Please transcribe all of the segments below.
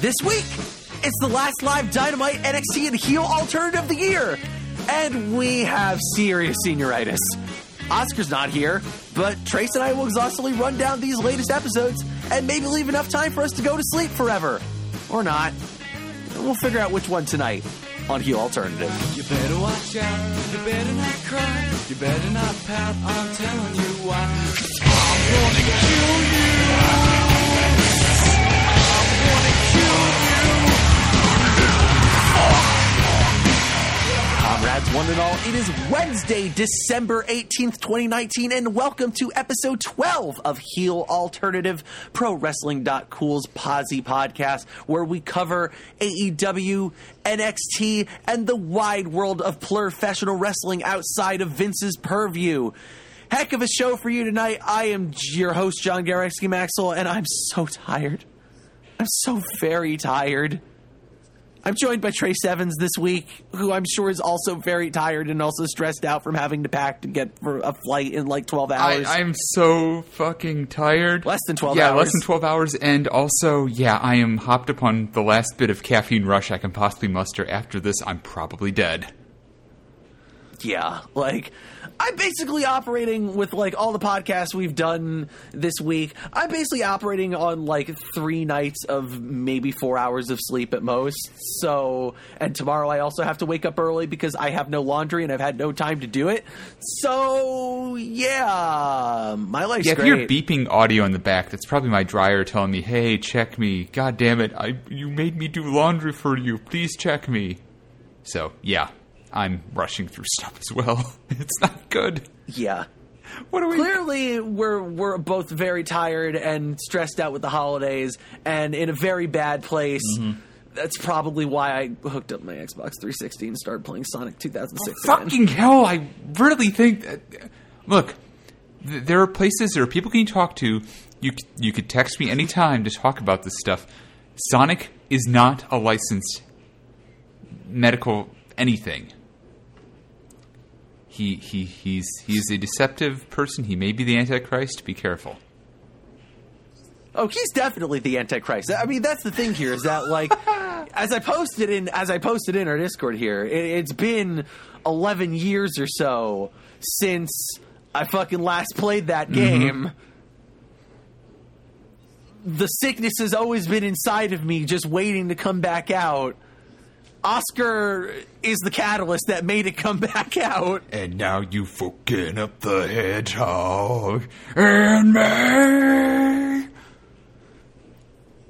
This week, it's the last live Dynamite NXT and heel alternative of the year. And we have serious senioritis. Oscar's not here, but Trace and I will exhaustively run down these latest episodes and maybe leave enough time for us to go to sleep forever. Or not. We'll figure out which one tonight on Heel Alternative. You better watch out, you better not cry, you better not pout, I'm telling you why. I'm gonna kill you. Comrades, one and all, it is Wednesday, December 18th, 2019, and welcome to episode 12 of Heel Alternative, Pro Wrestling.cool's Posy podcast, where we cover AEW, NXT, and the wide world of professional wrestling outside of Vince's purview. Heck of a show for you tonight. I am your host, John Gareski Maxwell, and I'm so tired. I'm so very tired. I'm joined by Trace Evans this week, who I'm sure is also very tired and also stressed out from having to pack to get for a flight in like 12 hours. I, I'm so fucking tired. Less than 12 yeah, hours. less than 12 hours. And also, yeah, I am hopped upon the last bit of caffeine rush I can possibly muster. After this, I'm probably dead. yeah, like I'm basically operating with like all the podcasts we've done this week. I'm basically operating on like three nights of maybe four hours of sleep at most. So, and tomorrow I also have to wake up early because I have no laundry and I've had no time to do it. So, yeah, my life's Yeah, if great. you're beeping audio in the back, that's probably my dryer telling me, "Hey, check me." God damn it! I you made me do laundry for you. Please check me. So yeah, I'm rushing through stuff as well. It's not good. yeah. What are we? clearly we're we're both very tired and stressed out with the holidays and in a very bad place. Mm-hmm. That's probably why I hooked up my Xbox 360 and started playing Sonic 2006 again. fucking hell, I really think that. Look, th- there are places, there are people can you talk to. You you could text me anytime to talk about this stuff. Sonic is not a licensed medical anything. He he he's he's a deceptive person. He may be the Antichrist. Be careful. Oh, he's definitely the Antichrist. I mean, that's the thing here is that like, as I posted in as I posted in our Discord here, it, it's been 11 years or so since I fucking last played that mm-hmm. game. The sickness has always been inside of me, just waiting to come back out. Oscar is the catalyst that made it come back out. And now you fucking up the hedgehog and me.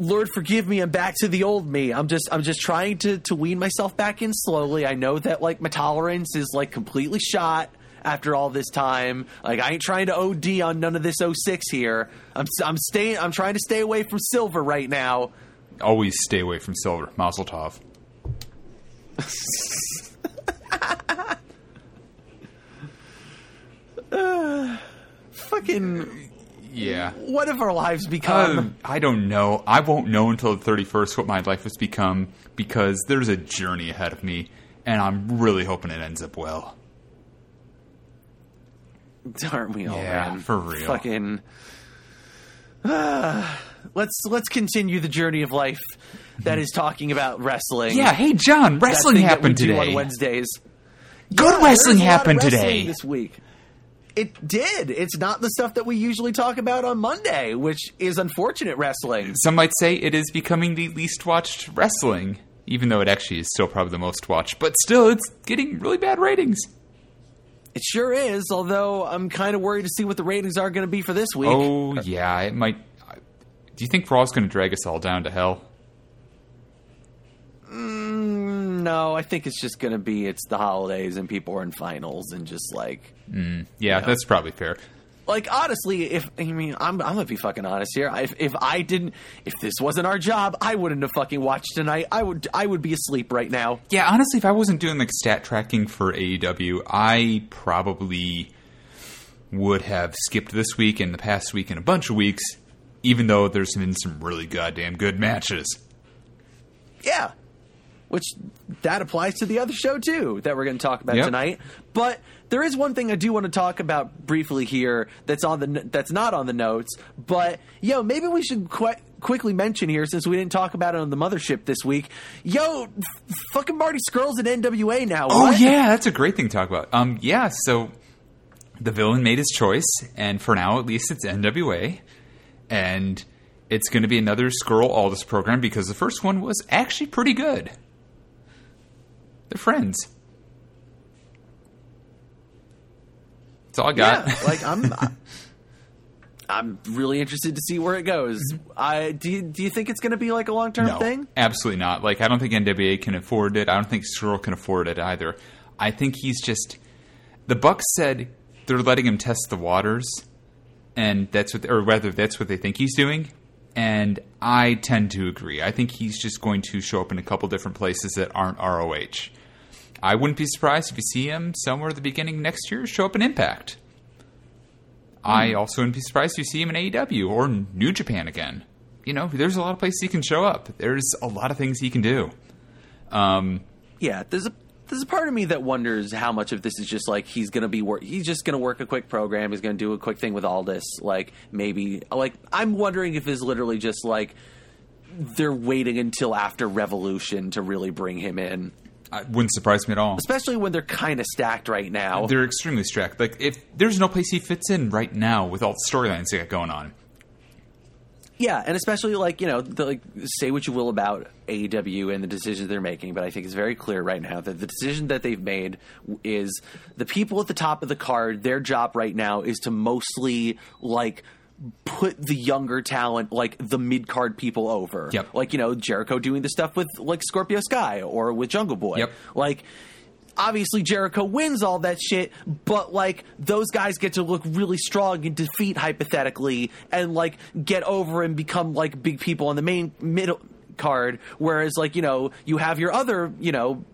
Lord forgive me, I'm back to the old me. I'm just I'm just trying to to wean myself back in slowly. I know that like my tolerance is like completely shot after all this time. Like I ain't trying to OD on none of this 06 here. I'm I'm staying I'm trying to stay away from silver right now. Always stay away from silver. Mazel tov. Fucking Yeah. what have our lives become? Um, I don't know. I won't know until the 31st what my life has become because there's a journey ahead of me, and I'm really hoping it ends up well. Aren't we all, Yeah, man? for real. Fucking. Ah, let's let's continue the journey of life that is talking about wrestling. Yeah, hey John, wrestling happened today. on Wednesdays. Good Yeah, wrestling there's a lot of happened wrestling today. this week. It did. It's not the stuff that we usually talk about on Monday, which is unfortunate wrestling. Some might say it is becoming the least watched wrestling, even though it actually is still probably the most watched. But still, it's getting really bad ratings. It sure is, although I'm kind of worried to see what the ratings are going to be for this week. Oh yeah, it might. Do you think Raw's going to drag us all down to hell? Mm, no, I think it's just going to be it's the holidays and people are in finals and just like mm, Yeah, that's probably fair. like honestly, if I mean I'm I'm gonna be fucking honest here. If if I didn't if this wasn't our job, I wouldn't have fucking watched tonight. I would I would be asleep right now. Yeah, honestly, if I wasn't doing like stat tracking for AEW, I probably would have skipped this week and the past week and a bunch of weeks, even though there's been some really goddamn good matches. Yeah. Which that applies to the other show too that we're going to talk about Yep. tonight. But there is one thing I do want to talk about briefly here that's on the that's not on the notes. But yo, maybe we should quickly mention here, since we didn't talk about it on the mothership this week. Yo, f- fucking Marty Scurll's in NWA now. Oh What? yeah, that's a great thing to talk about. Um, yeah, so the villain made his choice, and for now, at least, it's NWA, and it's going to be another Scurll Aldis program because the first one was actually pretty good. They're friends. That's all I got. Yeah, like I'm. I'm really interested to see where it goes. Mm-hmm. I do. You, do you think it's going to be like a long term no, thing? absolutely not. Like I don't think NWA can afford it. I don't think Scurll can afford it either. I think he's just. The Bucks said they're letting him test the waters, and that's what, or rather, that's what they think he's doing. And I tend to agree. I think he's just going to show up in a couple different places that aren't ROH. I wouldn't be surprised if you see him somewhere at the beginning next year show up in Impact. I also wouldn't be surprised if you see him in AEW or New Japan again. You know, there's a lot of places he can show up. There's a lot of things he can do. Um, Yeah, there's a there's a part of me that wonders how much of this is just like he's gonna be work. He's just gonna work a quick program. He's gonna do a quick thing with all this. Like maybe like I'm wondering if it's literally just like they're waiting until after Revolution to really bring him in, it wouldn't surprise me at all. especially when they're kind of stacked right now. They're extremely stacked. Like if there's no place he fits in right now with all the storylines they got going on. Yeah, and especially like you know, the, like say what you will about AEW and the decisions they're making, but I think it's very clear right now that the decision that they've made is the people at the top of the card. Their job right now is to mostly like put the younger talent, like the mid card people, over. Yep. Like you know Jericho doing the stuff with like Scorpio Sky or with Jungle Boy. Yep. Like obviously Jericho wins all that shit, but like those guys get to look really strong and defeat hypothetically and like get over and become like big people on the main middle card. Whereas like, you know, you have your other, you know,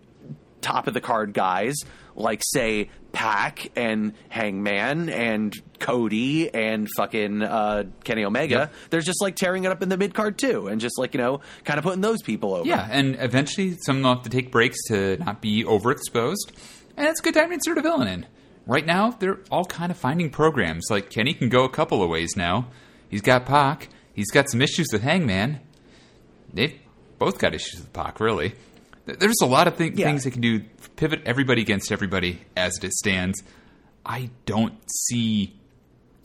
top of the card guys, like say Pac and Hangman and Cody and fucking uh, Kenny Omega. Yep. They're just like tearing it up in the mid card too, and just like you know, kind of putting those people over. Yeah, and eventually some will have to take breaks to not be overexposed. And it's a good time to insert a villain in. Right now, they're all kind of finding programs. Like Kenny can go a couple of ways now. He's got Pac. He's got some issues with Hangman. They've both got issues with Pac, really. Th- There's a lot of thi- Yeah. things they can do. Pivot everybody against everybody as it stands. I don't see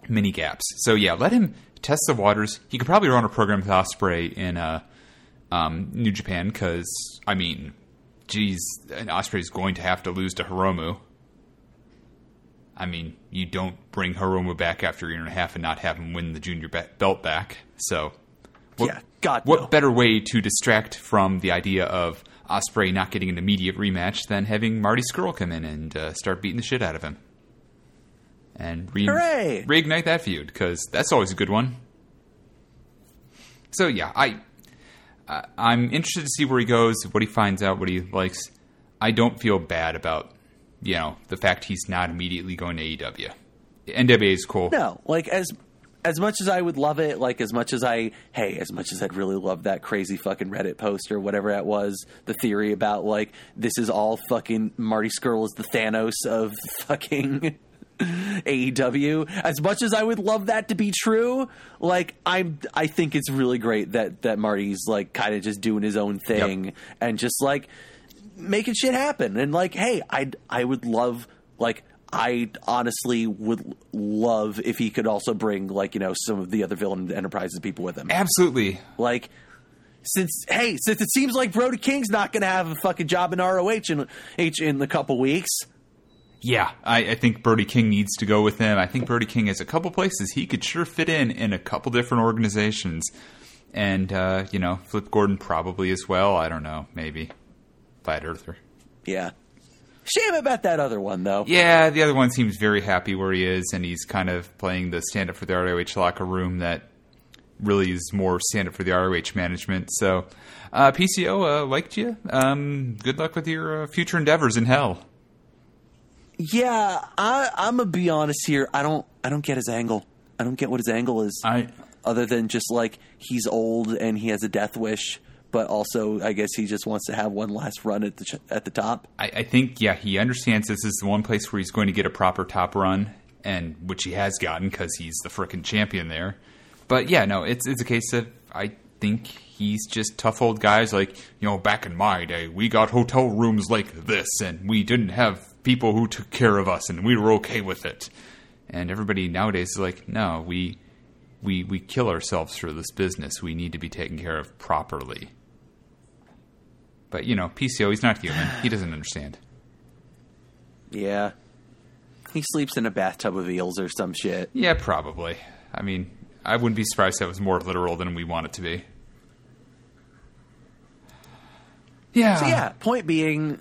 many gaps. So yeah, let him test the waters. He could probably run a program with Osprey in uh, um, New Japan because I mean, geez, and is going to have to lose to Hiromu. I mean, you don't bring Hiromu back after a year and a half and not have him win the junior be- belt back. So, what, Yeah, God, what no. better way to distract from the idea of Osprey not getting an immediate rematch than having Marty Scurll come in and uh, start beating the shit out of him? And re- Hooray! reignite that feud because that's always a good one. So yeah, I uh, I'm interested to see where he goes, what he finds out, what he likes. I don't feel bad about you know the fact he's not immediately going to AEW. NWA is cool. No, like as as much as I would love it, like as much as I hey, as much as I'd really love that crazy fucking Reddit post or whatever that was, the theory about like this is all fucking Marty Scurll is the Thanos of fucking AEW. As much as I would love that to be true, like I'm I think it's really great that that Marty's like kind of just doing his own thing and just like making shit happen and like hey i i would love like i honestly would love if he could also bring like you know some of the other villain enterprises people with him Absolutely. like since hey since it seems like brody king's not gonna have a fucking job in roh in h in a couple weeks Yeah, I, I think Brody King needs to go with him. I think Brody King has a couple places he could sure fit in in a couple different organizations, and uh, you know, Flip Gordon probably as well. I don't know, maybe Flat Earther. yeah shame about that other one though Yeah, the other one seems very happy where he is, and he's kind of playing the stand up for the ROH locker room that really is more stand up for the ROH management. So, uh, PCO uh, liked you. Um, good luck with your uh, future endeavors in hell. yeah i i'm gonna be honest here i don't i don't get his angle i don't get what his angle is I other than just like he's old and he has a death wish, but also I guess he just wants to have one last run at the ch- at the top. I, I think, yeah, he understands this is the one place where he's going to get a proper top run, and which he has gotten because he's the frickin' champion there. But yeah, no, it's it's a case of I think he's just tough old guys like, you know, back in my day, we got hotel rooms like this and we didn't have people who took care of us and we were okay with it. And everybody nowadays is like, no, we we we kill ourselves for this business. We need to be taken care of properly. But you know, PCO, he's not human. He doesn't understand. Yeah. He sleeps in a bathtub of eels or some shit. Yeah, probably. I mean, I wouldn't be surprised if that was more literal than we want it to be. Yeah. So yeah, point being,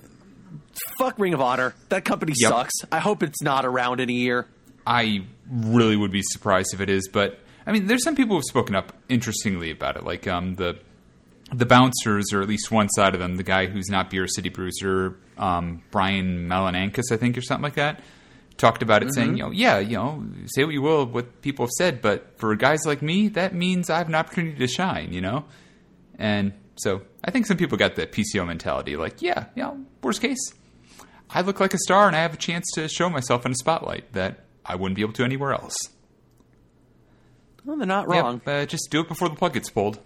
fuck Ring of Honor. That company Yep. sucks. I hope it's not around in a year. I really would be surprised if it is, but I mean, there's some people who've spoken up interestingly about it, like um, the the bouncers, or at least one side of them, the guy who's not Beer City Bruiser, um, Brian Malinankis, I think, or something like that, talked about it, saying, you know, yeah, you know, say what you will of what people have said, but for guys like me, that means I have an opportunity to shine, you know, and so I think some people got the PCO mentality, like, yeah, you know, worst case, I look like a star and I have a chance to show myself in a spotlight that I wouldn't be able to anywhere else. Well, they're not wrong. Yep, uh, just do it before the plug gets pulled.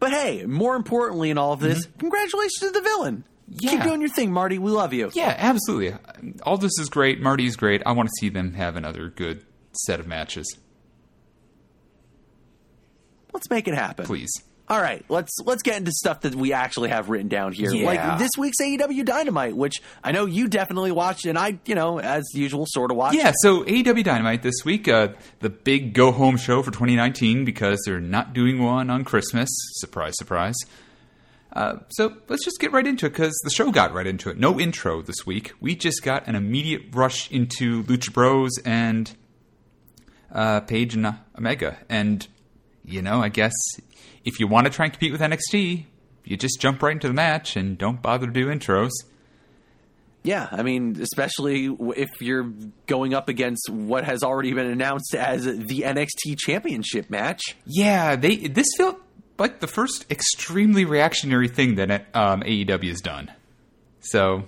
But hey, more importantly in all of this, congratulations to the villain. Mm-hmm. Yeah. Keep doing your thing, Marty. We love you. Yeah, absolutely. All this is great. Marty's great. I want to see them have another good set of matches. Let's make it happen. Please. All right, let's let's get into stuff that we actually have written down here. Yeah. Like this week's AEW Dynamite, which I know you definitely watched, and I, you know, as usual, sort of watched. Yeah, so AEW Dynamite this week, uh, the big go home show for 2019 because they're not doing one on Christmas. Surprise, surprise. Uh, so let's just get right into it because the show got right into it. No intro this week. We just got an immediate rush into Lucha Bros and uh, Page and Omega. And, you know, I guess if you want to try and compete with NXT, you just jump right into the match and don't bother to do intros. Yeah, I mean, especially if you're going up against what has already been announced as the NXT Championship match. Yeah, they this felt like the first extremely reactionary thing that um, AEW has done. So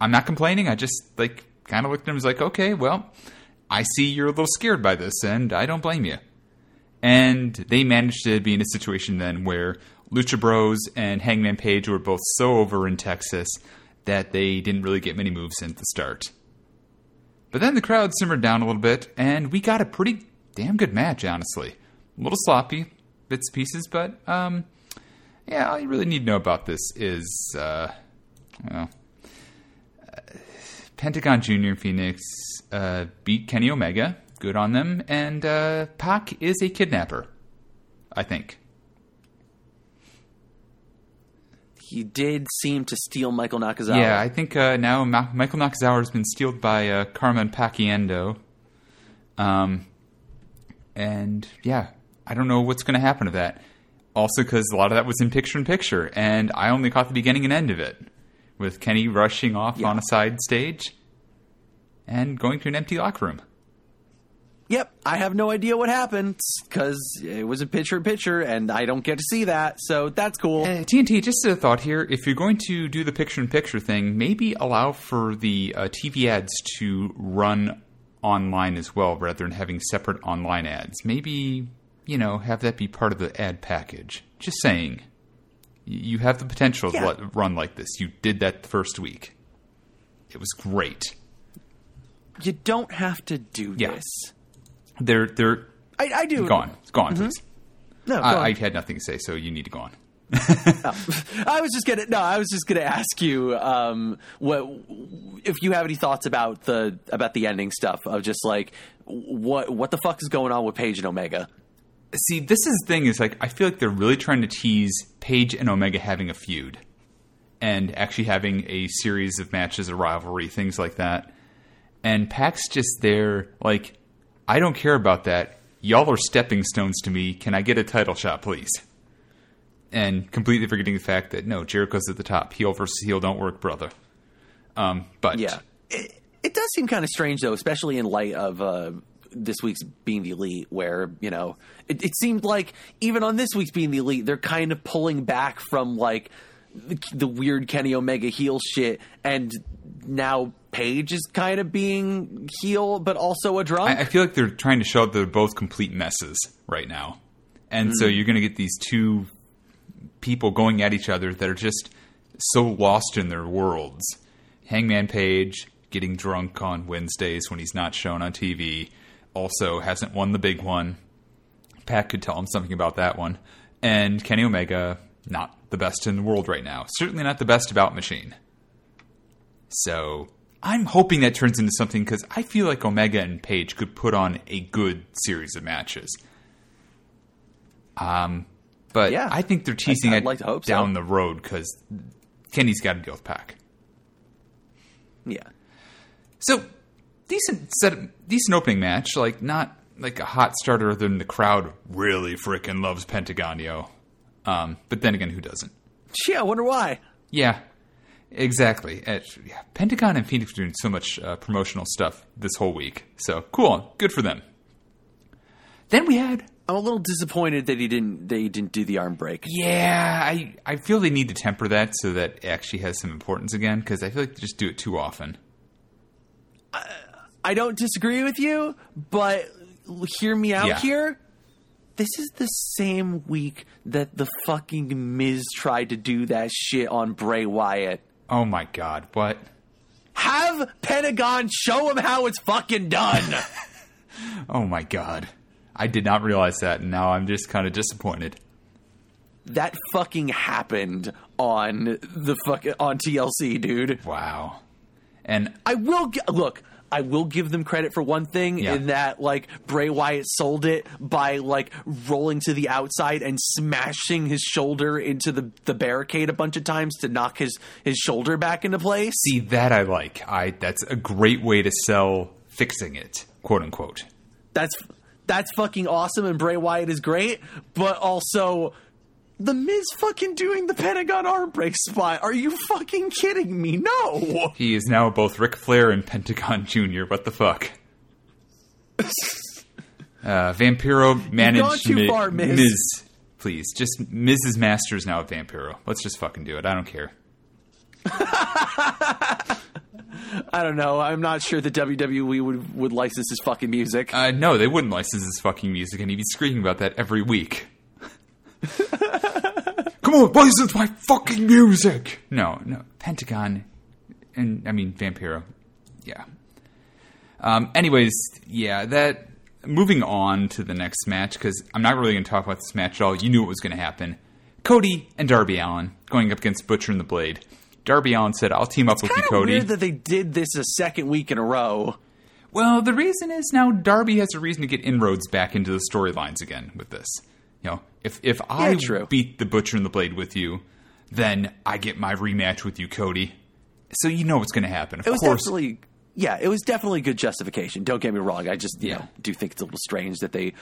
I'm not complaining. I just like kind of looked at him and was like, okay, well, I see you're a little scared by this, and I don't blame you. And they managed to be in a situation then where Lucha Bros and Hangman Page were both so over in Texas that they didn't really get many moves in at the start. But then the crowd simmered down a little bit, and we got a pretty damn good match, honestly. A little sloppy, bits and pieces, but um, yeah, all you really need to know about this is, uh, well, uh, Pentagon Junior and Phoenix uh, beat Kenny Omega, good on them, and uh, Pac is a kidnapper, I think. He did seem to steal Michael Nakazawa. Yeah, I think uh, now Ma- Michael Nakazawa has been stealed by uh, Carmen Paciendo. Um, and yeah, I don't know what's going to happen to that. Also, because a lot of that was in picture in picture, and I only caught the beginning and end of it, with Kenny rushing off Yeah. on a side stage and going to an empty locker room. Yep, I have no idea what happened because it was a picture in picture, and I don't get to see that, so that's cool. Uh, TNT, just a thought here. If you're going to do the picture in picture thing, maybe allow for the uh, TV ads to run online as well rather than having separate online ads. Maybe, you know, have that be part of the ad package. Just saying. You have the potential Yeah. to let, run like this. You did that the first week. It was great. You don't have to do Yeah. this. They're, they're I, I do. gone. Go on, please. No, go on. I, I had nothing to say, so you need to go on. I was just gonna no, I was just gonna ask you um, what if you have any thoughts about the about the ending stuff of just like what what the fuck is going on with Page and Omega? See, this is the thing is like I feel like they're really trying to tease Page and Omega having a feud and actually having a series of matches, a rivalry, things like that. And Pac's just there, like, I don't care about that. Y'all are stepping stones to me. Can I get a title shot, please? And completely forgetting the fact that no, Jericho's at the top. Heel versus heel don't work, brother. Um, but Yeah, it, it does seem kind of strange though, especially in light of uh, this week's Being the Elite, where you know it, it seemed like even on this week's Being the Elite, they're kind of pulling back from like the, the weird Kenny Omega heel shit, and now Page is kind of being heel, but also a drunk. I, I feel like they're trying to show that they're both complete messes right now. and so mm-hmm. you're going to get these two people going at each other that are just so lost in their worlds. Hangman Page getting drunk on Wednesdays when he's not shown on TV. Also hasn't won the big one. Pat could tell him something about that one. And Kenny Omega, not the best in the world right now. Certainly not the best about machine. So I'm hoping that turns into something because I feel like Omega and Page could put on a good series of matches. Um, but Yeah. I think they're teasing I'd it like hope so. down the road because Kenny's got to deal with Pac. Yeah. So decent set, decent opening match. Like not like a hot starter other than the crowd really freaking loves Pentagonio. Um, but then again, who doesn't? Yeah, I wonder why. Yeah, exactly. Uh, yeah, Pentagon and Phoenix are doing so much uh, promotional stuff this whole week. So cool, good for them. Then we had I'm a little disappointed that he didn't he didn't do the arm break. yeah. I I feel they need to temper that so that it actually has some importance again because I feel like they just do it too often. I don't disagree with you, but hear me out Yeah. here. This is the same week that the fucking Miz tried to do that shit on Bray Wyatt. Oh my god, what? Have Pentagon show him how it's fucking done. Oh my god. I did not realize that, and now I'm just kind of disappointed. that fucking happened on the fuck on TLC, dude. Wow. And I will gi- look. I will give them credit for one thing Yeah. in that like Bray Wyatt sold it by like rolling to the outside and smashing his shoulder into the, the barricade a bunch of times to knock his, his shoulder back into place. see that I like. I that's a great way to sell fixing it, quote unquote. That's that's fucking awesome and Bray Wyatt is great, but also the Miz fucking doing the Pentagon arm break spot. Are you fucking kidding me? No. He is now both Ric Flair and Pentagon Jr. What the fuck? Uh, Vampiro managed gone too Mi- far, Miz. Please, just Mrs. Masters now at Vampiro. Let's just fucking do it. I don't care. I don't know. I'm not sure the WWE would would license his fucking music. Uh, no, they wouldn't license his fucking music, and he'd be screaming about that every week. Come on, license my fucking music! No, no, Pentagon, and I mean Vampiro, yeah. Um, anyways, yeah, that. Moving on to the next match because I'm not really going to talk about this match at all. You knew what was going to happen. Cody and Darby Allin going up against Butcher and the Blade. Darby Allin said, "I'll team up with you, kind of Cody." weird that they did this a second week in a row. Well, the reason is now Darby has a reason to get inroads back into the storylines again with this. You know, if if I Yeah, beat the Butcher and the Blade with you, then I get my rematch with you, Cody. So you know what's going to happen. Of It was course, definitely, yeah, it was definitely good justification. Don't get me wrong. I just, you Yeah. know, do think it's a little strange that they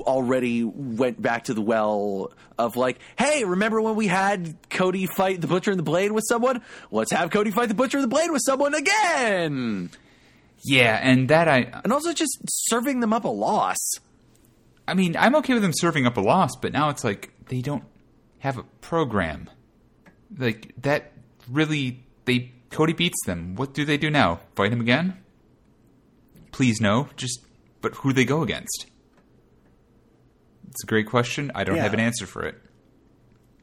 already went back to the well of like, hey, remember when we had Cody fight the Butcher and the Blade with someone? Let's have Cody fight the Butcher and the Blade with someone again. yeah, and that I And also just serving them up a loss. I mean, I'm okay with them serving up a loss, but now it's like they don't have a program. Like that really they Cody beats them. What do they do now? Fight him again? Please no. Just but who do they go against? It's a great question. I don't Yeah. have an answer for it.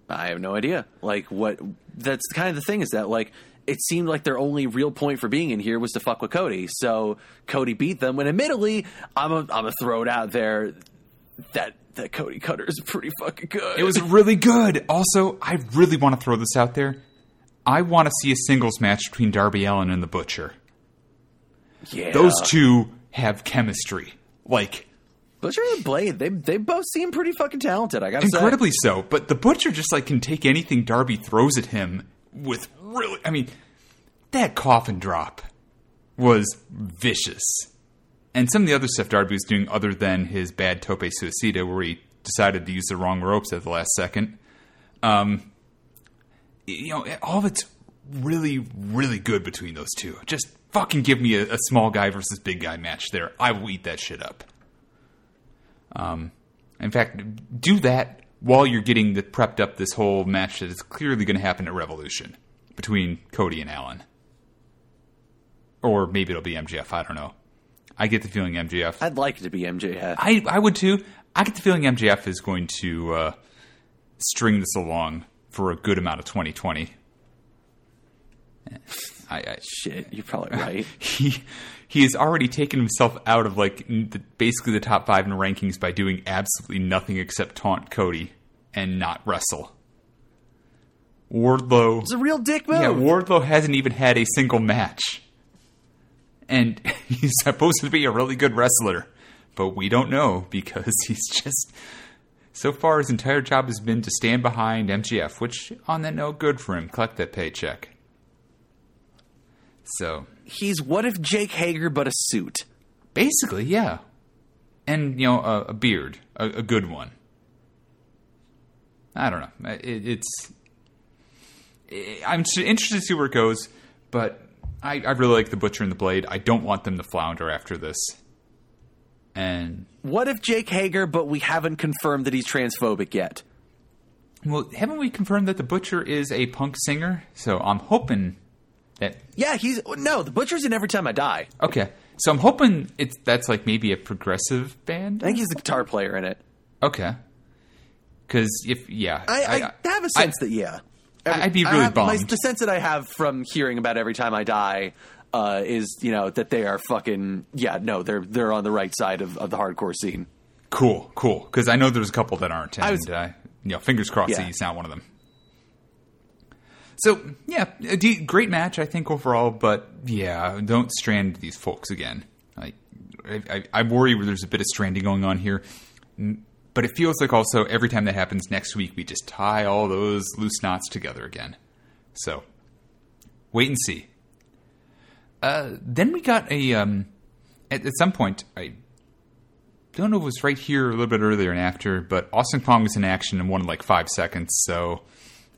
I have no idea. Like what? That's kind of the thing is that like it seemed like their only real point for being in here was to fuck with Cody. So Cody beat them. When admittedly, I'm a, I'm gonna throw it out there that that Cody Cutter is pretty fucking good. It was really good. Also, I really want to throw this out there. I want to see a singles match between Darby Allin and the Butcher. yeah. Those two have chemistry. Like Butcher and Blade, they they both seem pretty fucking talented. I gotta incredibly so. But the butcher just like can take anything Darby throws at him with really. I mean, that coffin drop was vicious, and some of the other stuff Darby was doing other than his bad tope suicida, where he decided to use the wrong ropes at the last second. Um, you know, all of it's really, really good between those two. Just fucking give me a, a small guy versus big guy match there. I will eat that shit up. Um, in fact, do that while you're getting the, prepped up this whole match that is clearly going to happen at Revolution between Cody and Allin. Or maybe it'll be MJF. I don't know. I get the feeling MJF. I'd like it to be MJF. I, I would too. I get the feeling MJF is going to uh, string this along for a good amount of 2020. I, I, Shit, you're probably right. he he has already taken himself out of like the, basically the top five in the rankings by doing absolutely nothing except taunt Cody and not wrestle. Wardlow, It's a real dick move. yeah, Wardlow hasn't even had a single match, and he's supposed to be a really good wrestler, but we don't know because he's just. So far, his entire job has been to stand behind MJF, which, on that note, good for him. Collect that paycheck. So, He's what if Jake Hager but a suit? Basically, yeah. And, you know, a, a beard, a, a good one. I don't know. It, it's. i I'm interested to see where it goes, but I, I really like the Butcher and the Blade. I don't want them to flounder after this. And, What if Jake Hager but we haven't confirmed that he's transphobic yet? well, haven't we confirmed that the Butcher is a punk singer? So I'm hoping that Yeah, he's no. The Butcher's in Every Time I Die. Okay. So I'm hoping it's that's like maybe a progressive band. I think he's the guitar player in it. Okay. Because if yeah, I, I, have a sense that yeah. I- I'd be really have- my- the sense that I have from hearing about Every Time I Die uh, is you know that they are fucking yeah no they're they're on the right side of, of the hardcore scene. cool, cool. Because I know there's a couple that aren't, and I was- uh, you know, fingers crossed that Yeah. he's not one of them. So yeah, great match I think overall, but yeah, don't strand these folks again. Like I, I, I worry where there's a bit of stranding going on here. But it feels like also every time that happens next week, we just tie all those loose knots together again. So wait and see. Uh, then we got a um, at, at some point. I don't know if it was right here or a little bit earlier and after, but Awesome Kong was in action and won in like five seconds. So,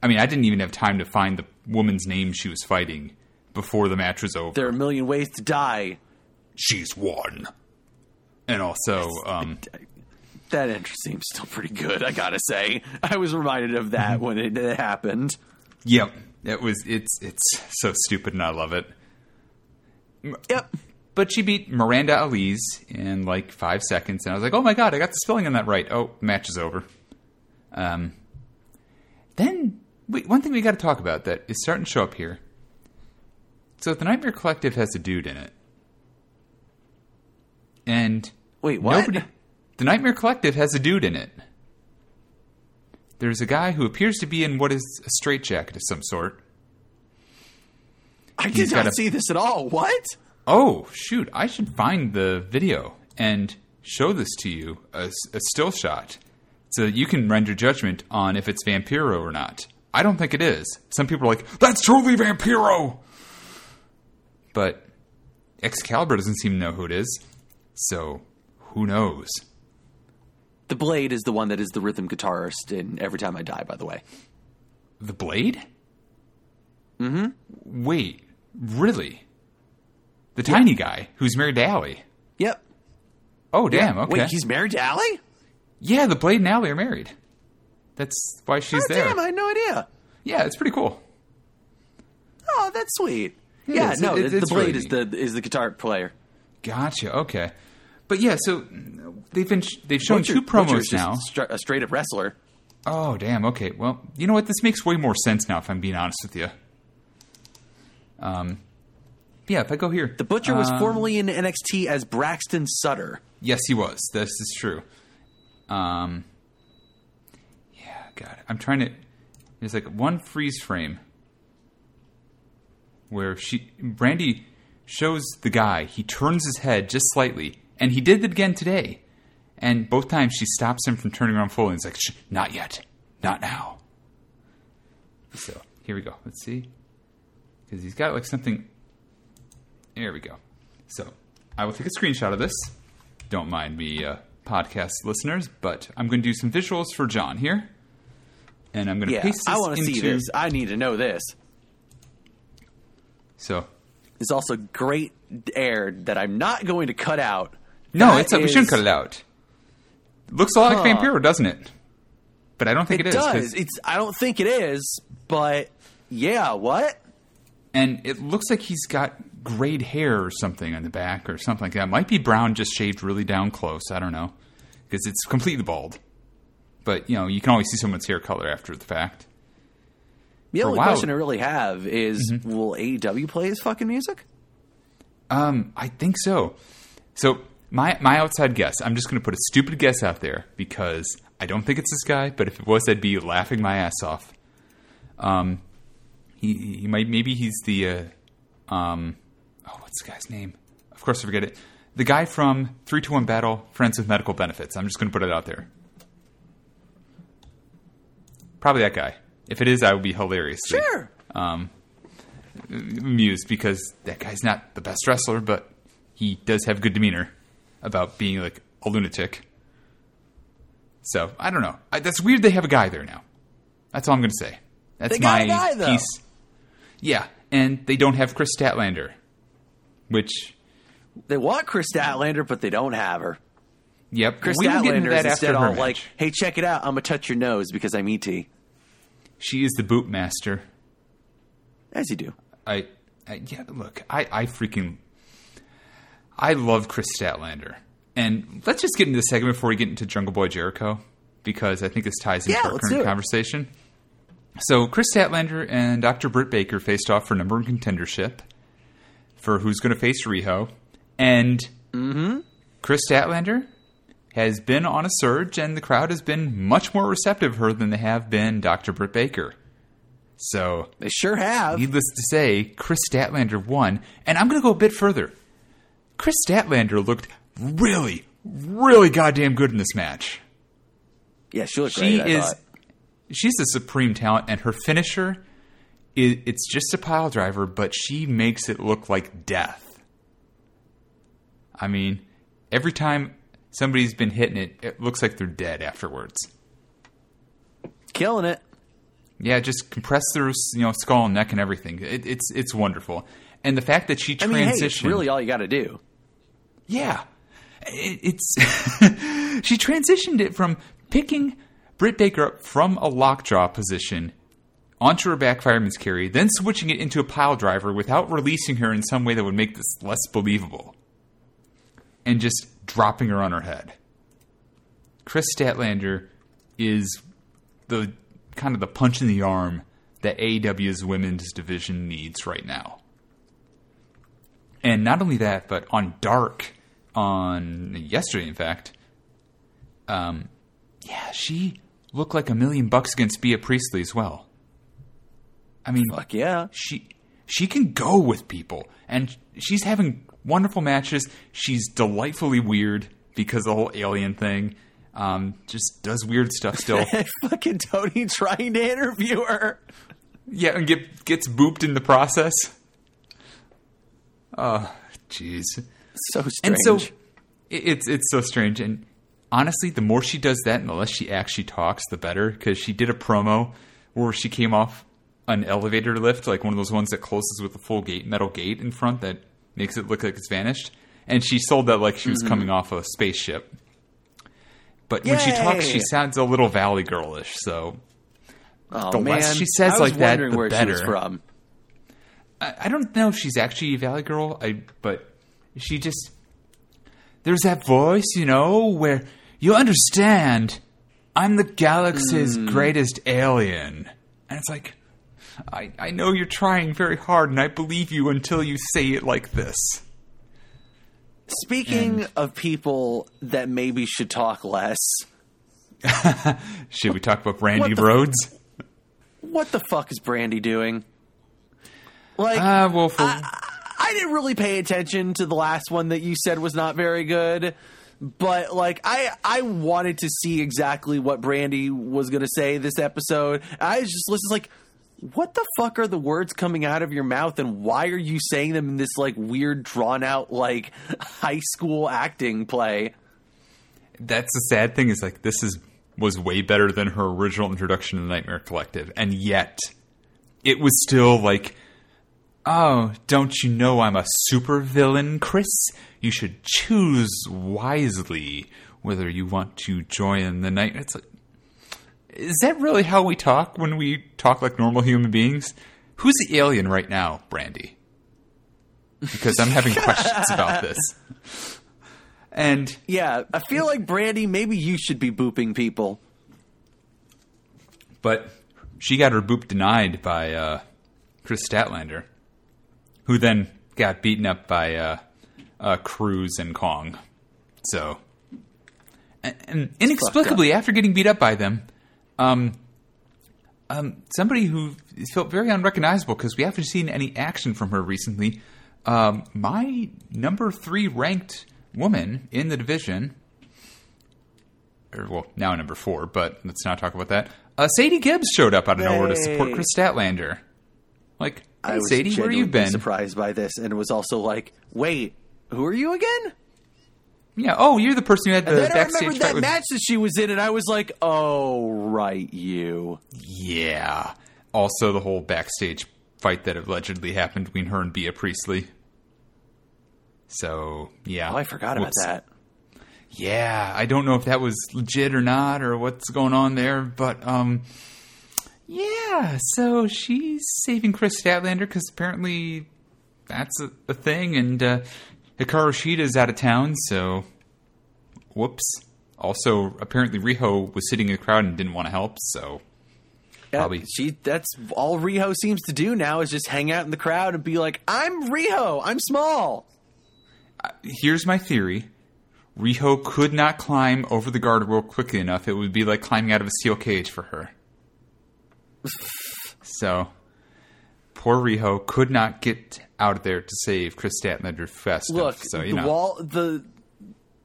I mean, I didn't even have time to find the woman's name she was fighting before the match was over. There are a million ways to die. She's won. And also, um, That entrance seems still pretty good. I gotta say, I was reminded of that Mm-hmm. when it, it happened. yep, it was. It's it's so stupid, and I love it. Yep. But she beat Miranda Alize in like five seconds, and I was like, "Oh my god, I got the spelling on that right." Oh, match is over. Um, then wait, one thing we got to talk about that is starting to show up here. So the Nightmare Collective has a dude in it, and Wait, what? nobody. The Nightmare Collective has a dude in it. There's a guy who appears to be in what is a straitjacket of some sort. I He's did not a- see this at all. What? Oh, shoot. I should find the video and show this to you, a, a still shot, so that you can render judgment on if it's Vampiro or not. I don't think it is. Some people are like, that's truly Vampiro! But Excalibur doesn't seem to know who it is, so who knows? The Blade is the one that is the rhythm guitarist in Every Time I Die. By the way, The Blade? Mm hmm. Wait, really? The tiny guy who's married to Allie. yep. Oh, damn, okay. Wait, he's married to Allie? yeah, the Blade and Allie are married. That's why she's oh, there. damn! I had no idea. Yeah, it's pretty cool. Oh, that's sweet. It yeah, is. no, It- the Blade really is the is the guitar player. Gotcha. Okay, but yeah, so they've been they've shown Butcher- two promos now. a straight up wrestler. Oh, damn. Okay, well, you know what? This makes way more sense now. If I'm being honest with you. Um, yeah. If I go here, The Butcher was um, formerly in NXT as Braxton Sutter. Yes, he was. This is true. Um, yeah, God, I'm trying to. There's like one freeze frame where she Brandi shows the guy. He turns his head just slightly, and he did it again today. And both times she stops him from turning around fully. And he's like, "Not yet, not now." So here we go. Let's see, because he's got like something. There we go. So I will take a screenshot of this. Don't mind me, uh, podcast listeners, but I'm going to do some visuals for John here, and I'm going to Yeah, paste this I want to into. see this. I need to know this. So There's also great air that I'm not going to cut out. No, it's we is- shouldn't cut it out. Looks a lot Huh. like Vampiro, doesn't it? But I don't think It, it is. does. It's. I don't think it is, but yeah. What? and it looks like he's got grayed hair or something on the back or something like that. Might be brown, just shaved really down close. I don't know. because it's completely bald. But you know, you can always see someone's hair color after the fact. The For only question I really have is Mm-hmm. will AEW play his fucking music? Um, I think so. So my my outside guess, I'm just going to put a stupid guess out there because I don't think it's this guy. But if it was, I'd be laughing my ass off. Um, he he might maybe he's the uh, um, oh what's the guy's name? Of course I forget it. The guy from Three Two One Battle, Friends with Medical Benefits. I'm just going to put it out there. Probably that guy. If it is, I would be hilariously Sure. Um, amused because that guy's not the best wrestler, but he does have good demeanor about being like a lunatic. So I don't know. I, that's weird. They have a guy there now. That's all I'm going to say. That's They got my a guy, though. piece. Yeah, and they don't have Kris Statlander, which They want Kris Statlander, but they don't have her. yep. Kris we will get into Statlander is instead all like, "Hey, check it out! I'm gonna touch your nose because I'm ET." She is the boot master. As you do. I, I yeah, look, I, I freaking, I love Kris Statlander, and let's just get into the segment before we get into Jungle Boy Jericho because I think this ties into Yeah, our current conversation. So Kris Statlander and Dr. Britt Baker faced off for number one contendership for who's going to face Riho, and Mm-hmm. Kris Statlander has been on a surge, and the crowd has been much more receptive of her than they have been Dr. Britt Baker. So They sure have. Needless to say, Kris Statlander won, and I'm going to go a bit further. Kris Statlander looked really, really goddamn good in this match. yeah, she looked She great. I is, thought. she's a supreme talent, and her finisher, is, it's just a pile driver, but she makes it look like death. I mean, every time somebody's been hitting it, it looks like they're dead afterwards. killing it. Yeah, just compress their you know skull and neck and everything. It, it's it's wonderful, and the fact that she I transitioned. mean, hey, really all you got to do. Yeah. It, it's she transitioned it from picking Britt Baker up from a lockjaw position onto her back fireman's carry, then switching it into a pile driver without releasing her in some way that would make this less believable. And just dropping her on her head. Kris Statlander is the kind of the punch in the arm that AEW's women's division needs right now. And not only that, but on Dark, on yesterday, in fact, um, yeah, she looked like a million bucks against Bea Priestley as well. I mean, Fuck yeah. she she can go with people, and she's having wonderful matches. She's delightfully weird because the whole alien thing. Um, just does weird stuff still. Fucking Tony trying to interview her. yeah, and get gets booped in the process. Oh, jeez. So strange. And so it's it's so strange. And honestly, the more she does that, and the less she actually talks, the better. Because she did a promo where she came off an elevator lift, like one of those ones that closes with a full gate, metal gate in front that makes it look like it's vanished. And she sold that like she was mm-hmm. coming off a spaceship. But when she talks, she sounds a little Valley Girlish. So oh, the man. less she says like that, wondering the where she was better. from. I, I don't know if she's actually a Valley Girl, I but she just there's that voice, you know, where you understand I'm the galaxy's Hmm. greatest alien. And it's like I, I know you're trying very hard and I believe you until you say it like this. Speaking of people that maybe should talk less, Should we talk about Brandi What Rhodes? what the fuck is Brandi doing? Like, Ah, well, for, I didn't really pay attention to the last one that you said was not very good, but like I I wanted to see exactly what Brandi was going to say this episode. I was just listening like what the fuck are the words coming out of your mouth and why are you saying them in this like weird drawn out like high school acting play? that's the sad thing is like this is was way better than her original introduction to the Nightmare Collective, and yet it was still like, oh, don't you know I'm a supervillain, Kris? You should choose wisely whether you want to join the night. It's like, is that really how we talk when we talk like normal human beings? Who's the alien right now, Brandi? Because I'm having questions about this. And Yeah, I feel like Brandi. Maybe you should be booping people. but she got her boop denied by uh, Kris Statlander, who then got beaten up by uh, uh, Cruz and Kong. So, and, and inexplicably, after getting beat up by them, um, um, somebody who felt very unrecognizable because we haven't seen any action from her recently. Um, my number three ranked woman in the division, or well, now number four, but let's not talk about that. Uh, Sadie Gibbs showed up out of nowhere to support Kris Statlander. Like, I was Sadie, where you been? Surprised by this, and was also like, "Wait, who are you again?" Yeah. Oh, you're the person who had the And then backstage remembered fight that with. match that she was in, and I was like, "Oh, right, you." Yeah. Also, the whole backstage fight that allegedly happened between her and Bea Priestley. So, yeah. Oh, I forgot about Whoops. that. Yeah, I don't know if that was legit or not or what's going on there, but um yeah, so she's saving Kris Statlander cuz apparently that's a, a thing and uh Hikaru Shida's out of town, so whoops. Also, apparently Riho was sitting in the crowd and didn't want to help, so Yeah, Probably. she. That's all Riho seems to do now is just hang out in the crowd and be like, "I'm Riho. I'm small." here's my theory. Riho could not climb over the guardrail quickly enough. It would be like climbing out of a steel cage for her. So, poor Riho could not get out of there to save Kris Statlander fast Look. So you the know, wall the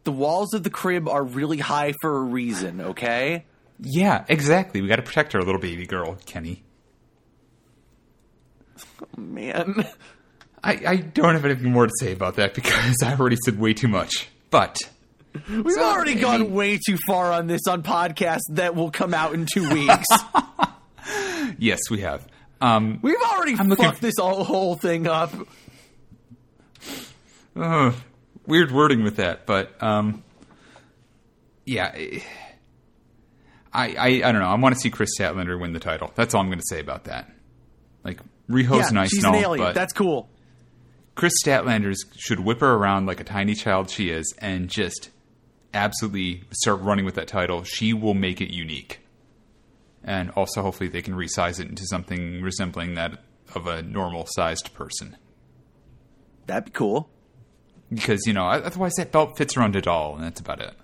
the walls of the crib are really high for a reason. Okay. yeah, exactly. We got to protect our little baby girl, Kenny. Oh, Man, I, I don't have anything more to say about that because I already said way too much. But we've So, already I gone mean- way too far on this on podcast that will come out in two weeks. Yes, we have. Um, We've already I'm looking- fucked this whole, whole thing up. Ugh, weird wording with that, but um, yeah, I, I I don't know. I want to see Kris Statlander win the title. That's all I'm going to say about that. Like Riho's yeah, nice she's and an alien. but That's cool. Kris Statlander should whip her around like a tiny child she is, and just absolutely start running with that title. She will make it unique, and also hopefully they can resize it into something resembling that of a normal sized person. That'd be cool. because you know otherwise that belt fits around a doll and that's about it.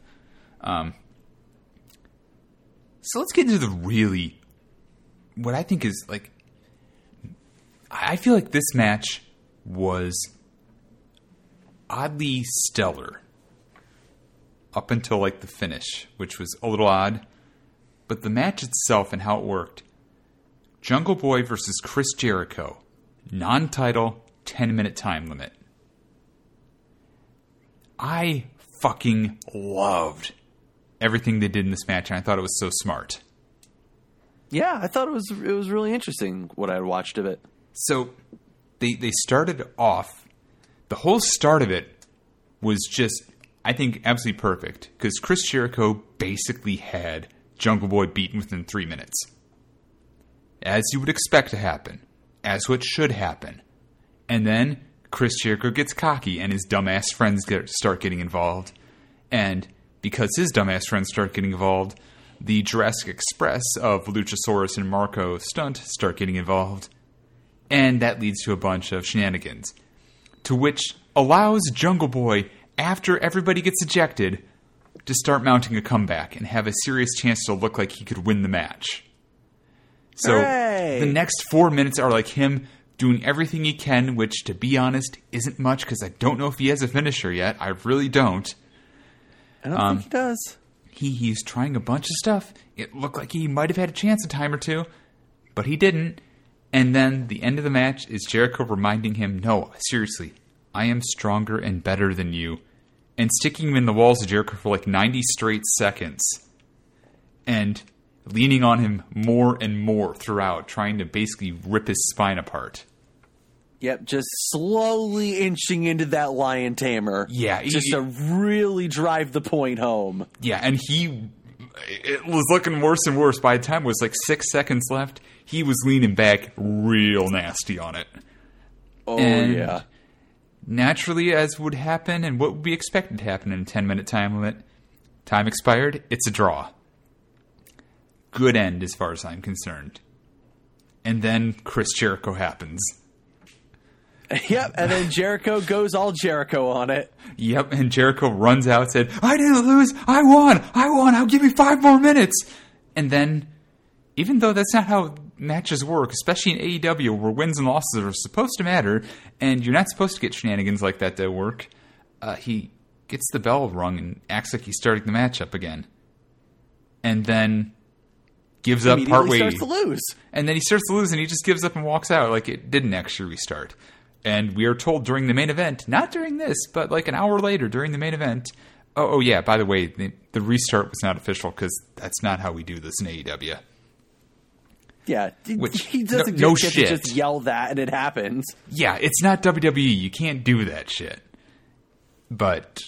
Um, so let's get into the really what I think is like. I feel like this match was oddly stellar up until like the finish, which was a little odd. But the match itself and how it worked Jungle Boy versus Chris Jericho, non title, 10 minute time limit. I fucking loved everything they did in this match, and I thought it was so smart. Yeah, I thought it was it was really interesting what I watched of it. So they they started off the whole start of it was just I think absolutely perfect because Chris Jericho basically had Jungle Boy beaten within three minutes, as you would expect to happen, as what should happen, and then Chris Jericho gets cocky and his dumbass friends get, start getting involved, and because his dumbass friends start getting involved, the Jurassic Express of Luchasaurus and Marko Stunt start getting involved. And that leads to a bunch of shenanigans. To which allows Jungle Boy, after everybody gets ejected, to start mounting a comeback and have a serious chance to look like he could win the match. So Hooray! the next four minutes are like him doing everything he can, which, to be honest, isn't much because I don't know if he has a finisher yet. I really don't. I don't Um, think he does. He he's trying a bunch of stuff. It looked like he might have had a chance a time or two, but he didn't. And then the end of the match is Jericho reminding him, "No, seriously, I am stronger and better than you," and sticking him in the walls of Jericho for like 90 straight seconds, and leaning on him more and more throughout, trying to basically rip his spine apart. Yep, just slowly inching into that lion tamer. Yeah, just he- to really drive the point home. Yeah, and he it was looking worse and worse. By the time it was like six seconds left, he was leaning back real nasty on it. Oh And- yeah, naturally, as would happen and what would be expected to happen in a 10 minute time limit, time expired, it's a draw. Good end as far as I'm concerned. And then Chris Jericho happens. Yep, and then Jericho goes all Jericho on it. Yep, and Jericho runs out said, I didn't lose, I won, I won, I'll give you five more minutes. And then, even though that's not how matches work, especially in AEW where wins and losses are supposed to matter, and you're not supposed to get shenanigans like that to work, uh, he gets the bell rung and acts like he's starting the match up again. And then gives up partway. starts to lose. And then he starts to lose and he just gives up and walks out like it didn't actually restart. And we are told during the main event, not during this, but like an hour later during the main event, oh, oh yeah, by the way, the, the restart was not official because that's not how we do this in AEW. Yeah, he- Which- he doesn't no- no just shit. to just yell that and it happens. Yeah, it's not WWE. You can't do that shit. But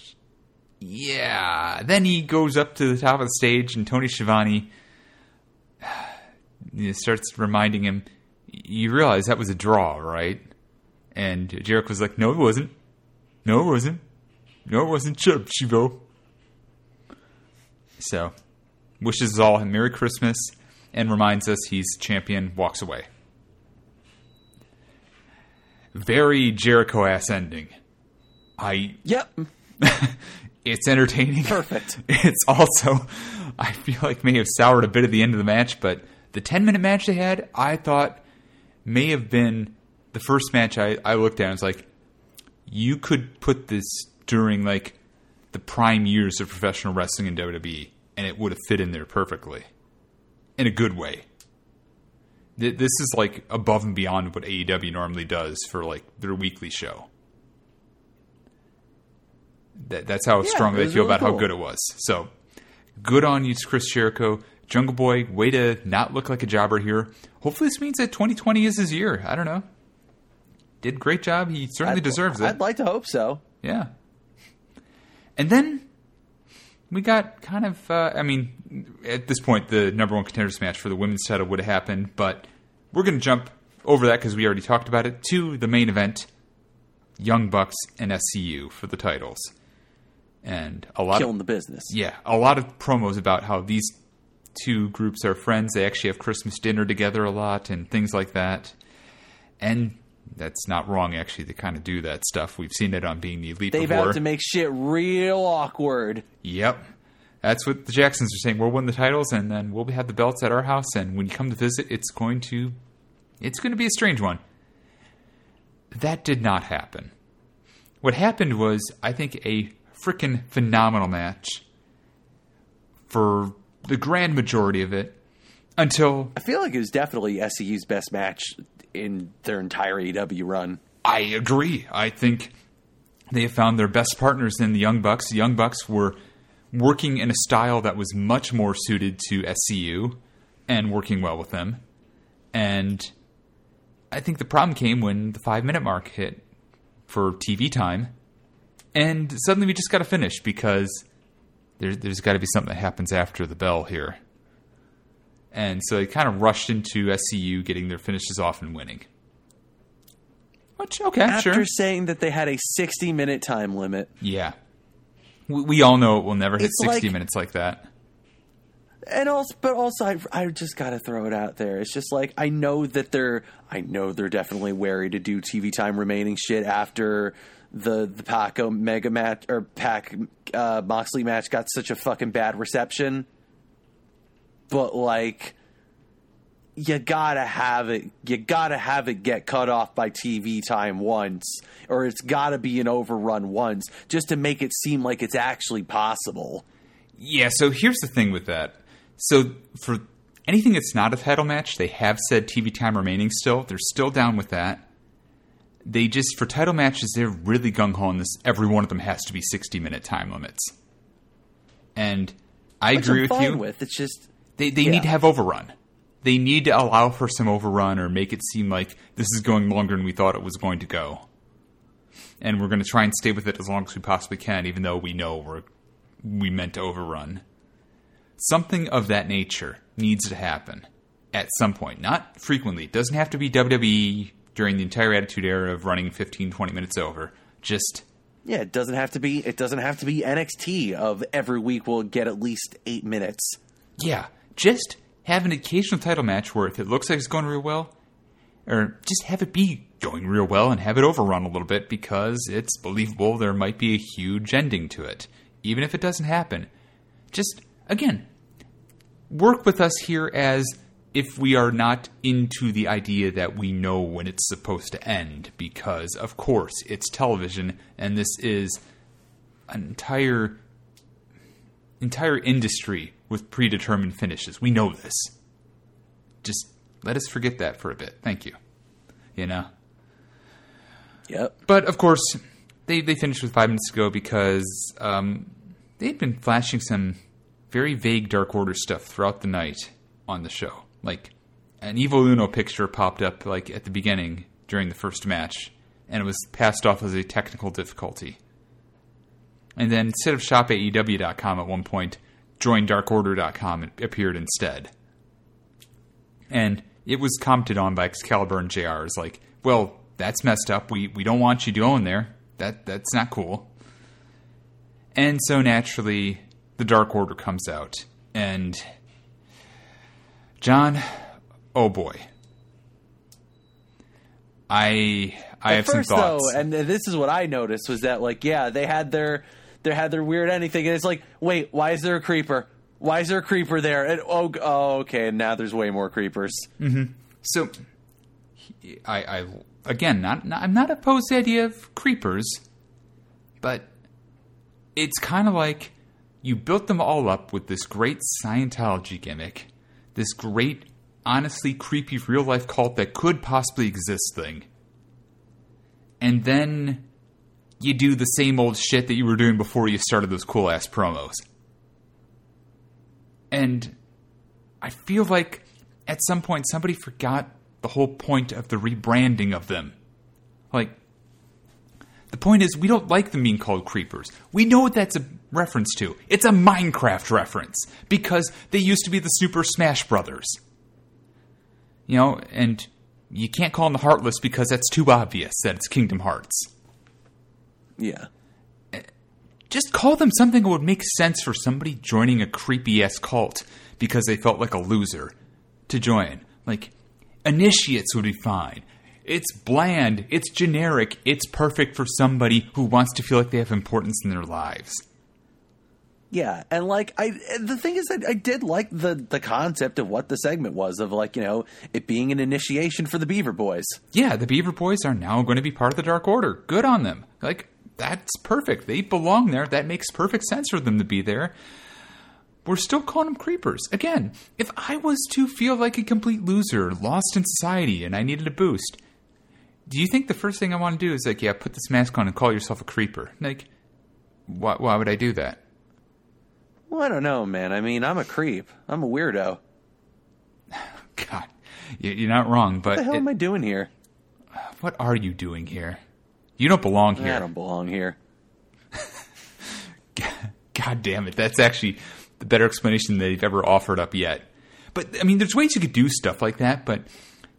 yeah, then he goes up to the top of the stage, and Tony Schiavone starts reminding him, "You realize that was a draw, right?" And Jericho was like, "No, it wasn't. No, it wasn't. No, it wasn't. Shut up, Shivo." So, wishes us all a Merry Christmas and reminds us he's champion. Walks away very Jericho ass ending. I Yep, it's entertaining. Perfect. It's also I feel like may have soured a bit at the end of the match, but the ten minute match they had, I thought may have been the first match I, I looked at and was like, you could put this during like the prime years of professional wrestling in WWE and it would have fit in there perfectly. In a good way. This is like above and beyond what AEW normally does for like their weekly show. That, that's how Yeah, strongly I feel really about how good it was. So, good on you, Chris Jericho. Jungle Boy, way to not look like a jobber here. Hopefully, this means that 2020 is his year. I don't know. Did great job. He certainly I'd- deserves it. I'd like to hope so. Yeah. And then we got kind of, uh, I mean, at this point, the number one contenders match for the women's title would have happened, but we're going to jump over that because we already talked about it to the main event Young Bucks and SCU for the titles. And a lot Killing of, the business. yeah, a lot of promos about how these two groups are friends. They actually have Christmas dinner together a lot and things like that. And that's not wrong, actually. They kind of do that stuff. We've seen it on Being the Elite They've before. had to make shit real awkward. Yep. That's what the Jacksons are saying. We'll win the titles and then we'll have the belts at our house and when you come to visit it's going to it's going to be a strange one. That did not happen. What happened was I think a freaking phenomenal match for the grand majority of it until I feel like it was definitely SCU's best match in their entire AEW run. I agree. I think they have found their best partners in the Young Bucks. The Young Bucks were working in a style that was much more suited to SCU and working well with them. And I think the problem came when the five minute mark hit for TV time. And suddenly we just got to finish because there, there's got to be something that happens after the bell here. And so they kind of rushed into SCU getting their finishes off and winning. Which, okay, After sure. saying that they had a 60 minute time limit. Yeah. We, we all know it will never hit It's 60 like- minutes like that. And also, but also, I, I just gotta throw it out there. It's just like I know that they're, I know they're definitely wary to do TV time remaining shit after the the Pac Omega match or Pac uh, Moxley match got such a fucking bad reception. But like, you gotta have it. You gotta have it get cut off by TV time once, or it's gotta be an overrun once, just to make it seem like it's actually possible. Yeah, so here's the thing with that. So for anything that's not a title match, they have said TV time remaining still. They're still down with that. They just, for title matches, they're really gung ho on this. Every one of them has to be 60 minute time limits. And I Which agree I'm with you. With it's just They they Yeah. need to have overrun. They need to allow for some overrun or make it seem like this is going longer than we thought it was going to go. And we're going to try and stay with it as long as we possibly can, even though we know we're we meant to overrun. Something of that nature needs to happen at some point. Not frequently. It doesn't have to be WWE during the entire Attitude Era of running 15, 20 minutes over. Just Yeah, it doesn't have to be. It doesn't have to be NXT. Of every week, we'll get at least eight minutes. yeah, just have an occasional title match where if it looks like it's going real well, or just have it be going real well and have it overrun a little bit because it's believable there might be a huge ending to it, even if it doesn't happen. Just again, work with us here as if we are not into the idea that we know when it's supposed to end, because of course it's television and this is an entire entire industry with predetermined finishes. We know this. Just let us forget that for a bit. Thank you. You know? Yep. But of course, they, they finished with five minutes to go because um, they'd been flashing some very vague Dark Order stuff throughout the night on the show. Like an Evil Uno picture popped up like at the beginning during the first match, and it was passed off as a technical difficulty. And then instead of shopaew.com at one point, joindarkorder.com appeared instead. And it was commented on by Excalibur and JR as like, well, that's messed up. We we don't want you going there. That that's not cool. And so naturally, the Dark Order comes out, and John, oh boy, I I have First, some thoughts. though, and this is what I noticed was that like, yeah, they had their they had their weird anything, and it's like, wait, why is there a creeper? Why is there a creeper there? And oh, oh okay, and now there's way more creepers. Mm-hmm. So, I, I again, not, not I'm not opposed to the idea of creepers, but it's kind of like you built them all up with this great Scientology gimmick, this great, honestly creepy real life cult that could possibly exist thing, and then you do the same old shit that you were doing before you started those cool ass promos. And I feel like at some point somebody forgot the whole point of the rebranding of them. Like, the point is, we don't like them being called creepers. We know what that's a reference to. It's a Minecraft reference because they used to be the Super Smash Brothers. You know, and you can't call them the Heartless because that's too obvious that it's Kingdom Hearts. Yeah, Just call them something that would make sense for somebody joining a creepy ass cult because they felt like a loser to join. Like, initiates would be fine. It's bland, it's generic, it's perfect for somebody who wants to feel like they have importance in their lives. yeah, and like I, the thing is that I did like the the concept of what the segment was of like you know it being an initiation for the Beaver Boys. Yeah, the Beaver Boys are now going to be part of the Dark Order. Good on them. Like, that's perfect. They belong there. That makes perfect sense for them to be there. We're still calling them creepers. Again, if I was to feel like a complete loser, lost in society, and I needed a boost, do you think the first thing I want to do is like, yeah, put this mask on and call yourself a creeper? Like, why, why would I do that? Well, I don't know, man. I mean, I'm a creep. I'm a weirdo. God, you- you're not wrong, but What the hell it- am I doing here? what are you doing here? You don't belong here. I don't belong here. God damn it. That's actually the better explanation they've ever offered up yet. But, I mean, there's ways you could do stuff like that, but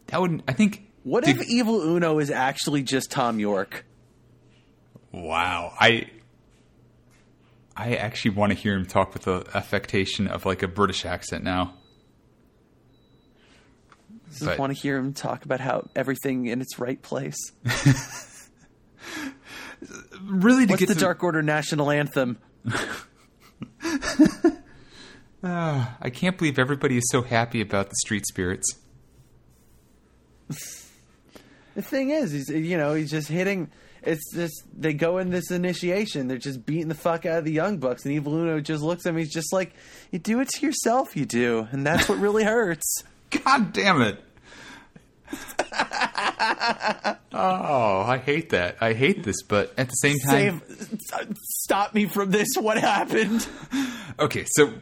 that wouldn't. I think. What if Evil Uno is actually just Thom Yorke? Wow. I. I actually want to hear him talk with the affectation of like a British accent now. I Just But- want to hear him talk about how everything in its right place. Really, to What's get the to, Dark Order national anthem? I can't believe everybody is so happy about the street spirits. The thing is, he's you know he's just hitting. It's just they go in this initiation. They're just beating the fuck out of the young bucks, and Evil Uno just looks at him. He's just like, "You do it to yourself, you do, and that's what really hurts." God damn it. Oh, I hate that. I hate this, but at the same time. Save, stop me from this. What happened? Okay, so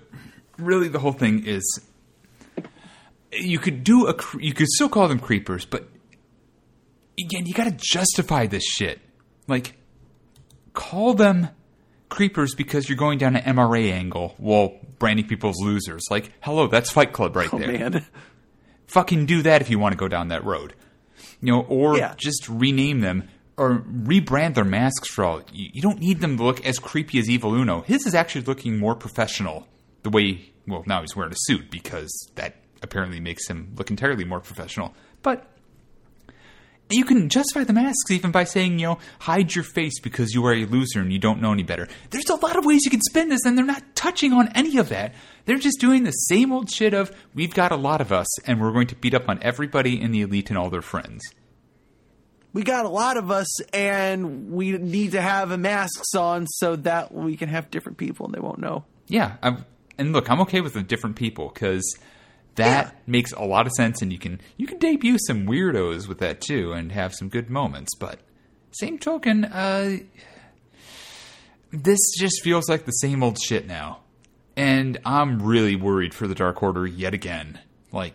really the whole thing is you could do a you could still call them creepers, but again, you got to justify this shit. Like call them creepers because you're going down an MRA angle while branding people as losers. Like, hello, that's Fight Club right Oh there. man, Fucking do that if you want to go down that road. You know, or Yeah. just rename them or rebrand their masks for all. You, you don't need them to look as creepy as Evil Uno. His is actually looking more professional. The way, well, now he's wearing a suit because that apparently makes him look entirely more professional. But you can justify the masks even by saying, you know, hide your face because you are a loser and you don't know any better. There's a lot of ways you can spin this, and they're not touching on any of that. They're just doing the same old shit of, we've got a lot of us, and we're going to beat up on everybody in the elite and all their friends. We got a lot of us, and we need to have masks on so that we can have different people and they won't know. Yeah, I'm, and look, I'm okay with the different people because that Yeah. makes a lot of sense, and you can you can debut some weirdos with that too, and have some good moments. But same token, uh, this just feels like the same old shit now, and I'm really worried for the Dark Order yet again. Like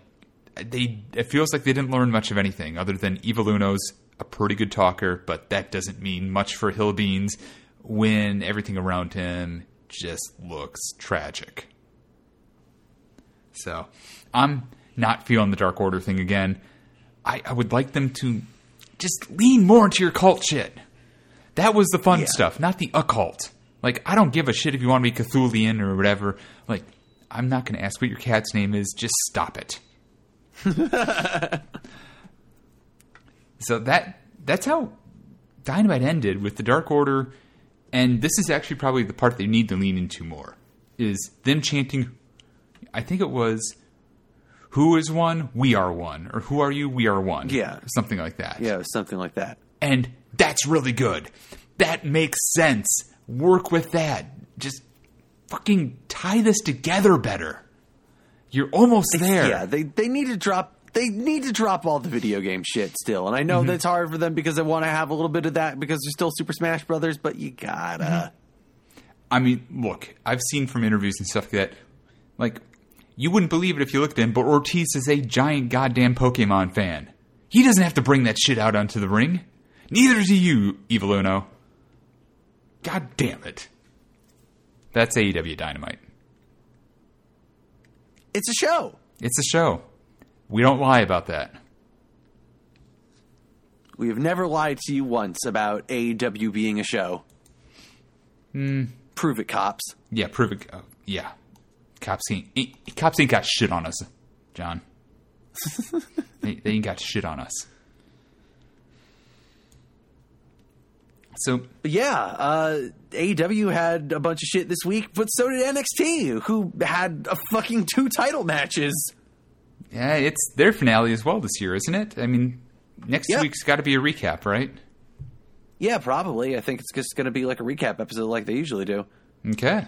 they, it feels like they didn't learn much of anything other than Evil Uno's a pretty good talker, but that doesn't mean much for Hill Beans when everything around him just looks tragic. So I'm not feeling the Dark Order thing again. I, I would like them to just lean more into your cult shit. That was the fun Yeah. stuff, not the occult. Like, I don't give a shit if you want to be Cthulian or whatever. Like, I'm not going to ask what your cat's name is. Just stop it. so that that's how Dynamite ended with the Dark Order, and this is actually probably the part they need to lean into more. Is them chanting, I think it was, "Who is one? We are one," or "Who are you? We are one." Yeah. something like that. Yeah, something like that. and that's really good. That makes sense. Work with that. Just fucking tie this together better. You're almost there. Yeah, they they need to drop they need to drop all the video game shit still. And I know mm-hmm. that's hard for them because they want to have a little bit of that because they're still Super Smash Brothers, but you gotta mm-hmm. I mean, look, I've seen from interviews and stuff like that, like, you wouldn't believe it if you looked at him, but Ortiz is a giant goddamn Pokemon fan. He doesn't have to bring that shit out onto the ring. Neither do you, Evil Uno. God damn it. That's AEW Dynamite. it's a show. It's a show. We don't lie about that. We have never lied to you once about AEW being a show. Prove it, cops. Yeah, prove it. Uh, yeah, cops ain't, cops ain't got shit on us, John. they, they ain't got shit on us. So yeah, uh, AEW had a bunch of shit this week, but so did NXT, who had a fucking two title matches. yeah, it's their finale as well this year, isn't it? I mean, next Yeah. week's got to be a recap, right? Yeah, probably. I think it's just going to be like a recap episode like they usually do. Okay.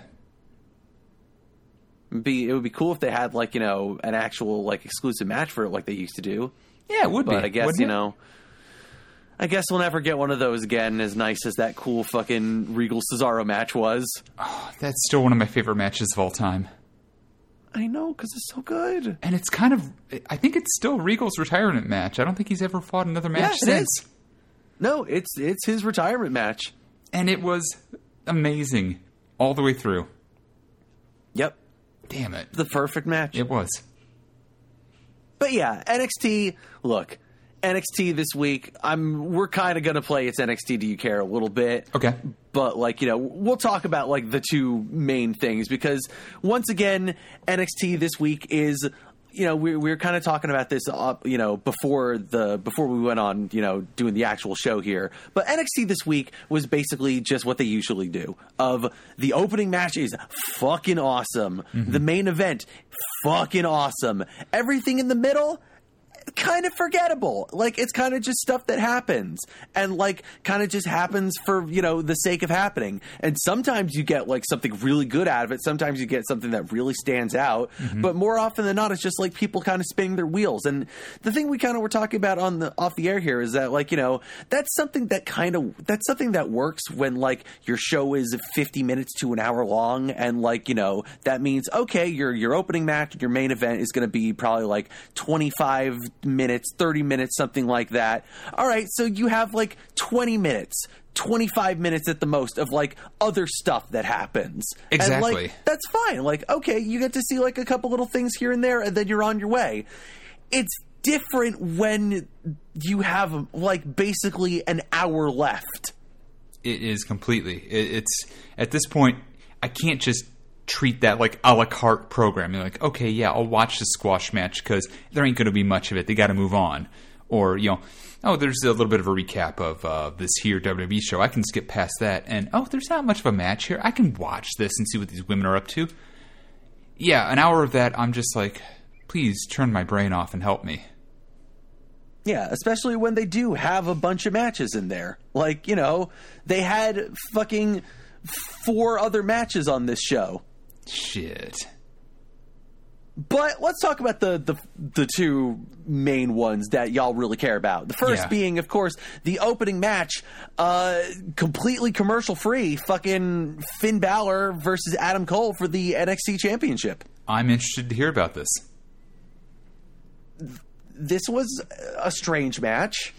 Be it would be cool if they had like you know an actual like exclusive match for it like they used to do. Yeah, it would be. But I guess you it? know, I guess we'll never get one of those again. As nice as that cool fucking Regal Cesaro match was. oh, that's still one of my favorite matches of all time. I know because it's so good. And it's kind of, I think it's still Regal's retirement match. I don't think he's ever fought another match Yeah, since. is. No, it's it's his retirement match. And it was amazing all the way through. Yep, Damn it. the perfect match. It was. But yeah, NXT. Look, NXT this week. I'm. We're kind of gonna play. It's NXT. Do you care a little bit? Okay. But like you know, we'll talk about like the two main things because once again, NXT this week is. You know, we, we were kind of talking about this, uh, you know, before the before we went on, you know, doing the actual show here. But NXT this week was basically just what they usually do. Of the opening match is fucking awesome. The main event, fucking awesome. Everything in the middle, kind of forgettable. Like it's kind of just stuff that happens and like kind of just happens for, you know, the sake of happening. And sometimes you get like something really good out of it. Sometimes you get something that really stands out. Mm-hmm. But more often than not, it's just like people kind of spinning their wheels. And the thing we kind of were talking about on the off the air here is that like, you know, that's something that kind of that's something that works when like your show is 50 minutes to an hour long and like, you know, that means okay, your your opening match, your main event is going to be probably like 25 minutes, 30 minutes, something like that. All right, so you have like 20 minutes. 25 minutes at the most of like other stuff that happens. And, Exactly. like, that's fine. Like, okay, you get to see like a couple little things here and there, and then you're on your way. It's different when you have like basically an hour left. It is completely. It, it's at this point, I can't just treat that like a la carte program. You're like, okay, yeah, I'll watch the squash match because there ain't going to be much of it. They got to move on, or you know, oh, there's a little bit of a recap of uh, this here WWE show. I can skip past that, and oh, there's not much of a match here. I can watch this and see what these women are up to. Yeah, an hour of that, I'm just like, please turn my brain off and help me. Yeah, especially when they do have a bunch of matches in there. Like, you know, they had fucking four other matches on this show. Shit. But let's talk about the, the the two main ones that y'all really care about. The first Yeah. being, of course, the opening match, uh, completely commercial free, fucking Finn Balor versus Adam Cole for the NXT Championship. I'm interested to hear about this. This was a strange match.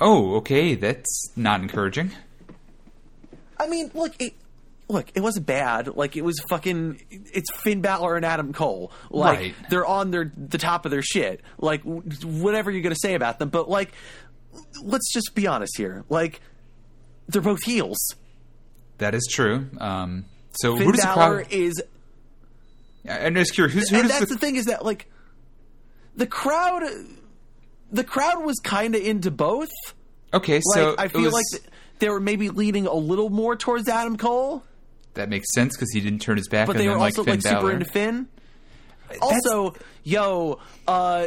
Oh, okay, that's not encouraging. I mean, look, it, look, it wasn't bad. Like it was fucking. It's Finn Balor and Adam Cole. Like Right. they're on their the top of their shit. Like whatever you're gonna say about them, but like, let's just be honest here. Like they're both heels. That is true. Um, so Finn who does the Balor crowd? is, I'm just curious. Who's, who and that's the, the thing is that like the crowd, the crowd was kind of into both. okay, Like so I feel was- like th- they were maybe leaning a little more towards Adam Cole. That makes sense because he didn't turn his back. but and they then, were like also Finn like super Balor. into Finn. Also, yo, uh,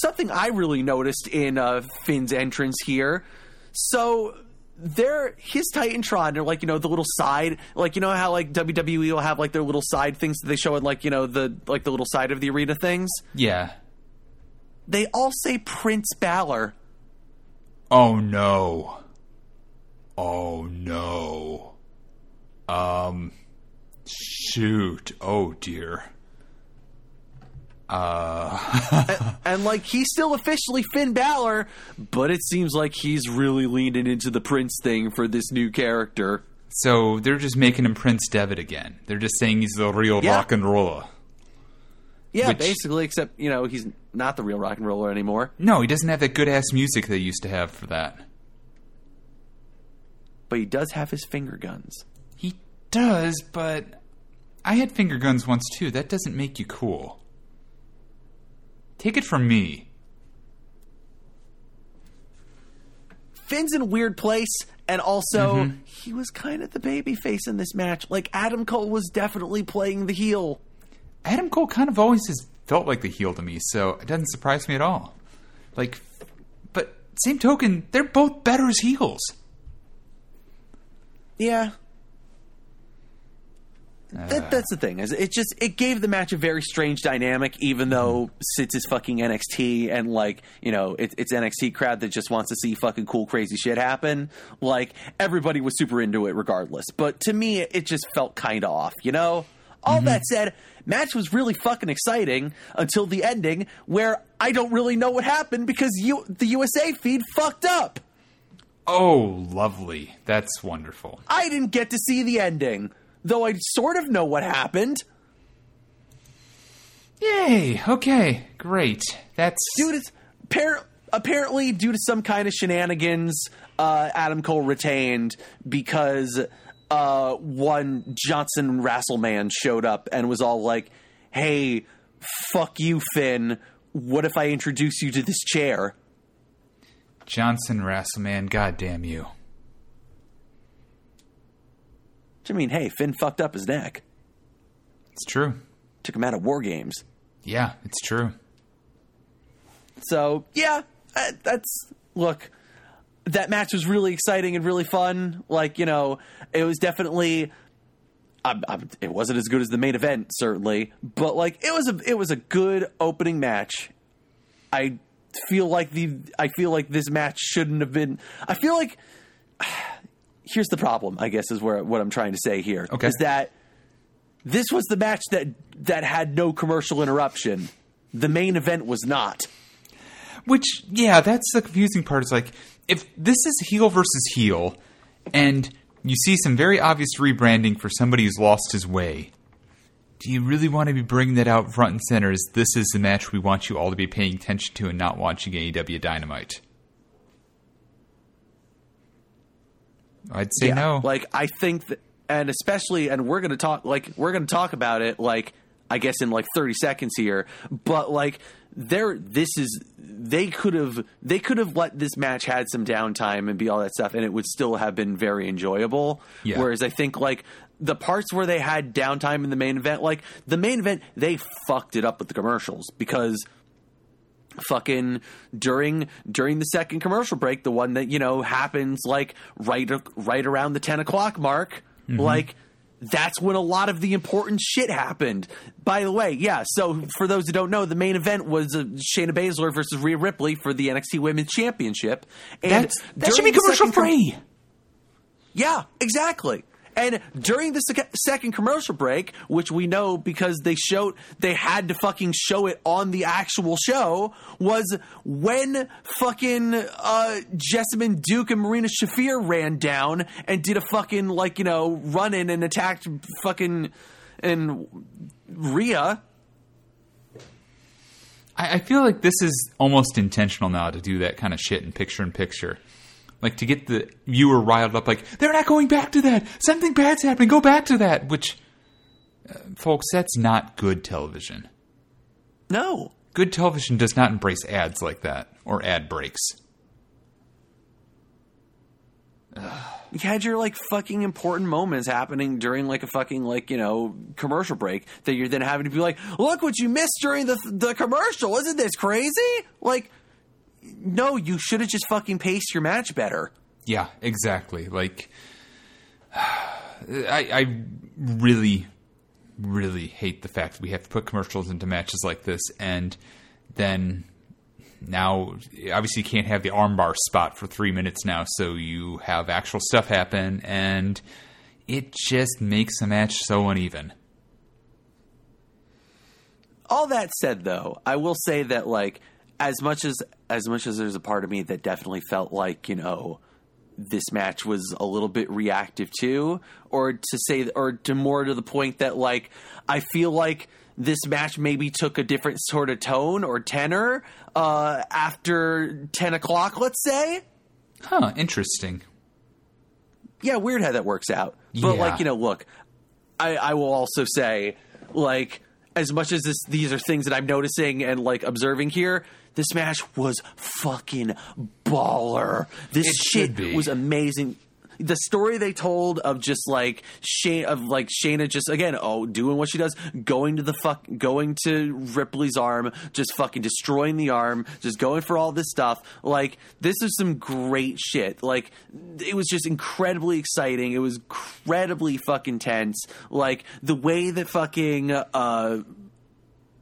something I really noticed in uh, Finn's entrance here. So there, his Titantron are like you know the little side, like you know how like WWE will have like their little side things that they show in like you know the like the little side of the arena things. Yeah. They all say Prince Balor. Oh no. Oh no. Um. Shoot. Oh dear. And like he's still officially Finn Balor, but it seems like he's really leaning into the Prince thing for this new character. So they're just making him Prince Devitt again. They're just saying he's the real Yeah. rock and roller. Yeah, Which- basically, except you know he's not the real rock and roller anymore. No, he doesn't have that good ass music they used to have for that. but he does have his finger guns. Does, but I had finger guns once too. That doesn't make you cool. Take it from me. Finn's in a weird place, and also Mm-hmm. he was kind of the baby face in this match. Like Adam Cole was definitely playing the heel. Adam Cole kind of always has felt like the heel to me, so it doesn't surprise me at all. Like, but same token, they're both better as heels. Yeah. That, that's the thing. Is it just it gave the match a very strange dynamic, even mm-hmm. though Sits is fucking NXT and like you know it, it's NXT crowd that just wants to see fucking cool crazy shit happen. Like everybody was super into it regardless. But to me, it just felt kind of off. You know. All mm-hmm. that said, match was really fucking exciting until the ending, where I don't really know what happened because you the USA feed fucked up. Oh, lovely. That's wonderful. I didn't get to see the ending, though I sort of know what happened. Yay. Okay. Great. That's Dude, it's appar- apparently due to some kind of shenanigans, uh, Adam Cole retained because uh, one Johnson Rasselman showed up and was all like, "Hey, fuck you, Finn. What if I introduce you to this chair?" Johnson Rasselman. God damn you. Which I mean, hey, Finn fucked up his neck. It's true. Took him out of War Games. Yeah, it's true. So yeah, that's look. That match was really exciting and really fun. Like you know, it was definitely. I'm, I'm, it wasn't as good as the main event, certainly, but like it was a it was a good opening match. I feel like the I feel like this match shouldn't have been. I feel like here's the problem. I guess is where what I'm trying to say here is Okay. that this was the match that that had no commercial interruption. The main event was not. Which, yeah, that's the confusing part. Is like, if this is heel versus heel, and you see some very obvious rebranding for somebody who's lost his way, do you really want to be bringing that out front and center? As this is the match we want you all to be paying attention to and not watching AEW Dynamite? I'd say Yeah, no. Like I think that, and especially, and we're gonna talk like we're gonna talk about it like I guess in like thirty seconds here, but like there, this is they could have they could have let this match had some downtime and be all that stuff, and it would still have been very enjoyable. Yeah. Whereas I think like. The parts where they had downtime in the main event, like the main event, they fucked it up with the commercials because fucking during during the second commercial break, the one that you know happens like right right around the ten o'clock mark, like that's when a lot of the important shit happened. By the way, yeah. So for those who don't know, the main event was uh, Shayna Baszler versus Rhea Ripley for the NXT Women's Championship, and That's, that should be commercial second com- free. yeah, exactly. And during the sec- second commercial break, which we know because they showed they had to fucking show it on the actual show, was when fucking uh, Jessamyn Duke and Marina Shafir ran down and did a fucking like you know run in and attacked fucking and Rhea. I, I feel like this is almost intentional now to do that kind of shit in picture in picture. Like to get the viewer riled up, like, they're not going back to that. Something bad's happening. Go back to that. Which, uh, folks, that's not good television. No, Good television does not embrace ads like that or ad breaks. you had your like fucking important moments happening during like a fucking like you know commercial break that you're then having to be like look what you missed during the the commercial isn't this crazy like no you should have just fucking paced your match better Yeah, exactly. Like, I, I really, really hate the fact that we have to put commercials into matches like this, and then now obviously you can't have the armbar spot for three minutes now, so you have actual stuff happen, and it just makes a match so uneven. all that said though i will say that like as much as as much as there's a part of me that definitely felt like you know this match was a little bit reactive too or to say or to more to the point that like i feel like this match maybe took a different sort of tone or tenor uh after 10 o'clock let's say Huh, interesting. yeah, weird how that works out. But Yeah. like, you know, look, I, I will also say, like, as much as this, these are things that I'm noticing and like observing here, this match was fucking baller. This It shit was amazing. The story they told of just like Shane of like Shayna just again oh doing what she does going to the fuck going to Ripley's arm just fucking destroying the arm just going for all this stuff. Like this is some great shit. Like it was just incredibly exciting. It was incredibly fucking tense. Like the way that fucking uh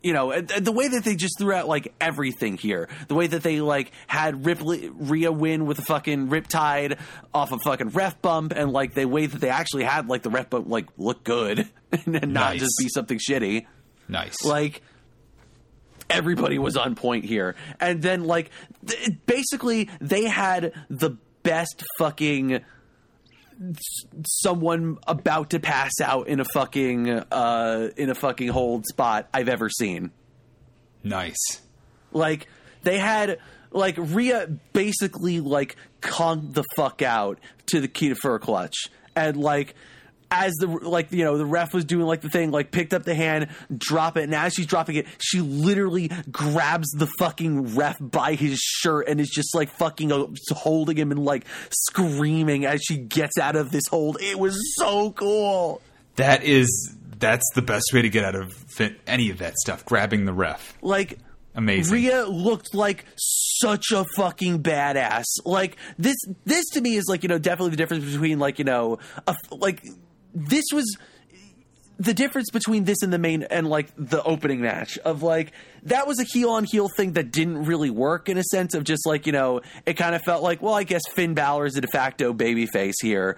you know, the way that they just threw out like everything here, the way that they like had Ripley Rhea win with a fucking Riptide off a fucking ref bump, and like the way that they actually had like the ref bump like look good and not Nice. just be something shitty. Nice. Like everybody was on point here, and then like th- basically they had the best fucking someone about to pass out in a fucking uh in a fucking hold spot I've ever seen. nice. Like they had like Rhea basically like conked the fuck out to the Kirifuda Clutch, and like as the like you know the ref was doing like the thing like picked up the hand, drop it, and as she's dropping it, she literally grabs the fucking ref by his shirt and is just like fucking uh, holding him and like screaming as she gets out of this hold. It was so cool. That is that's the best way to get out of fit, any of that stuff. Grabbing the ref. Like Amazing. Rhea looked like such a fucking badass. Like this, this to me is like you know definitely the difference between like you know a, like this was the difference between this and the main and like the opening match of like that was a heel on heel thing that didn't really work in a sense of just like you know it kind of felt like well I guess Finn Balor is a de facto babyface here.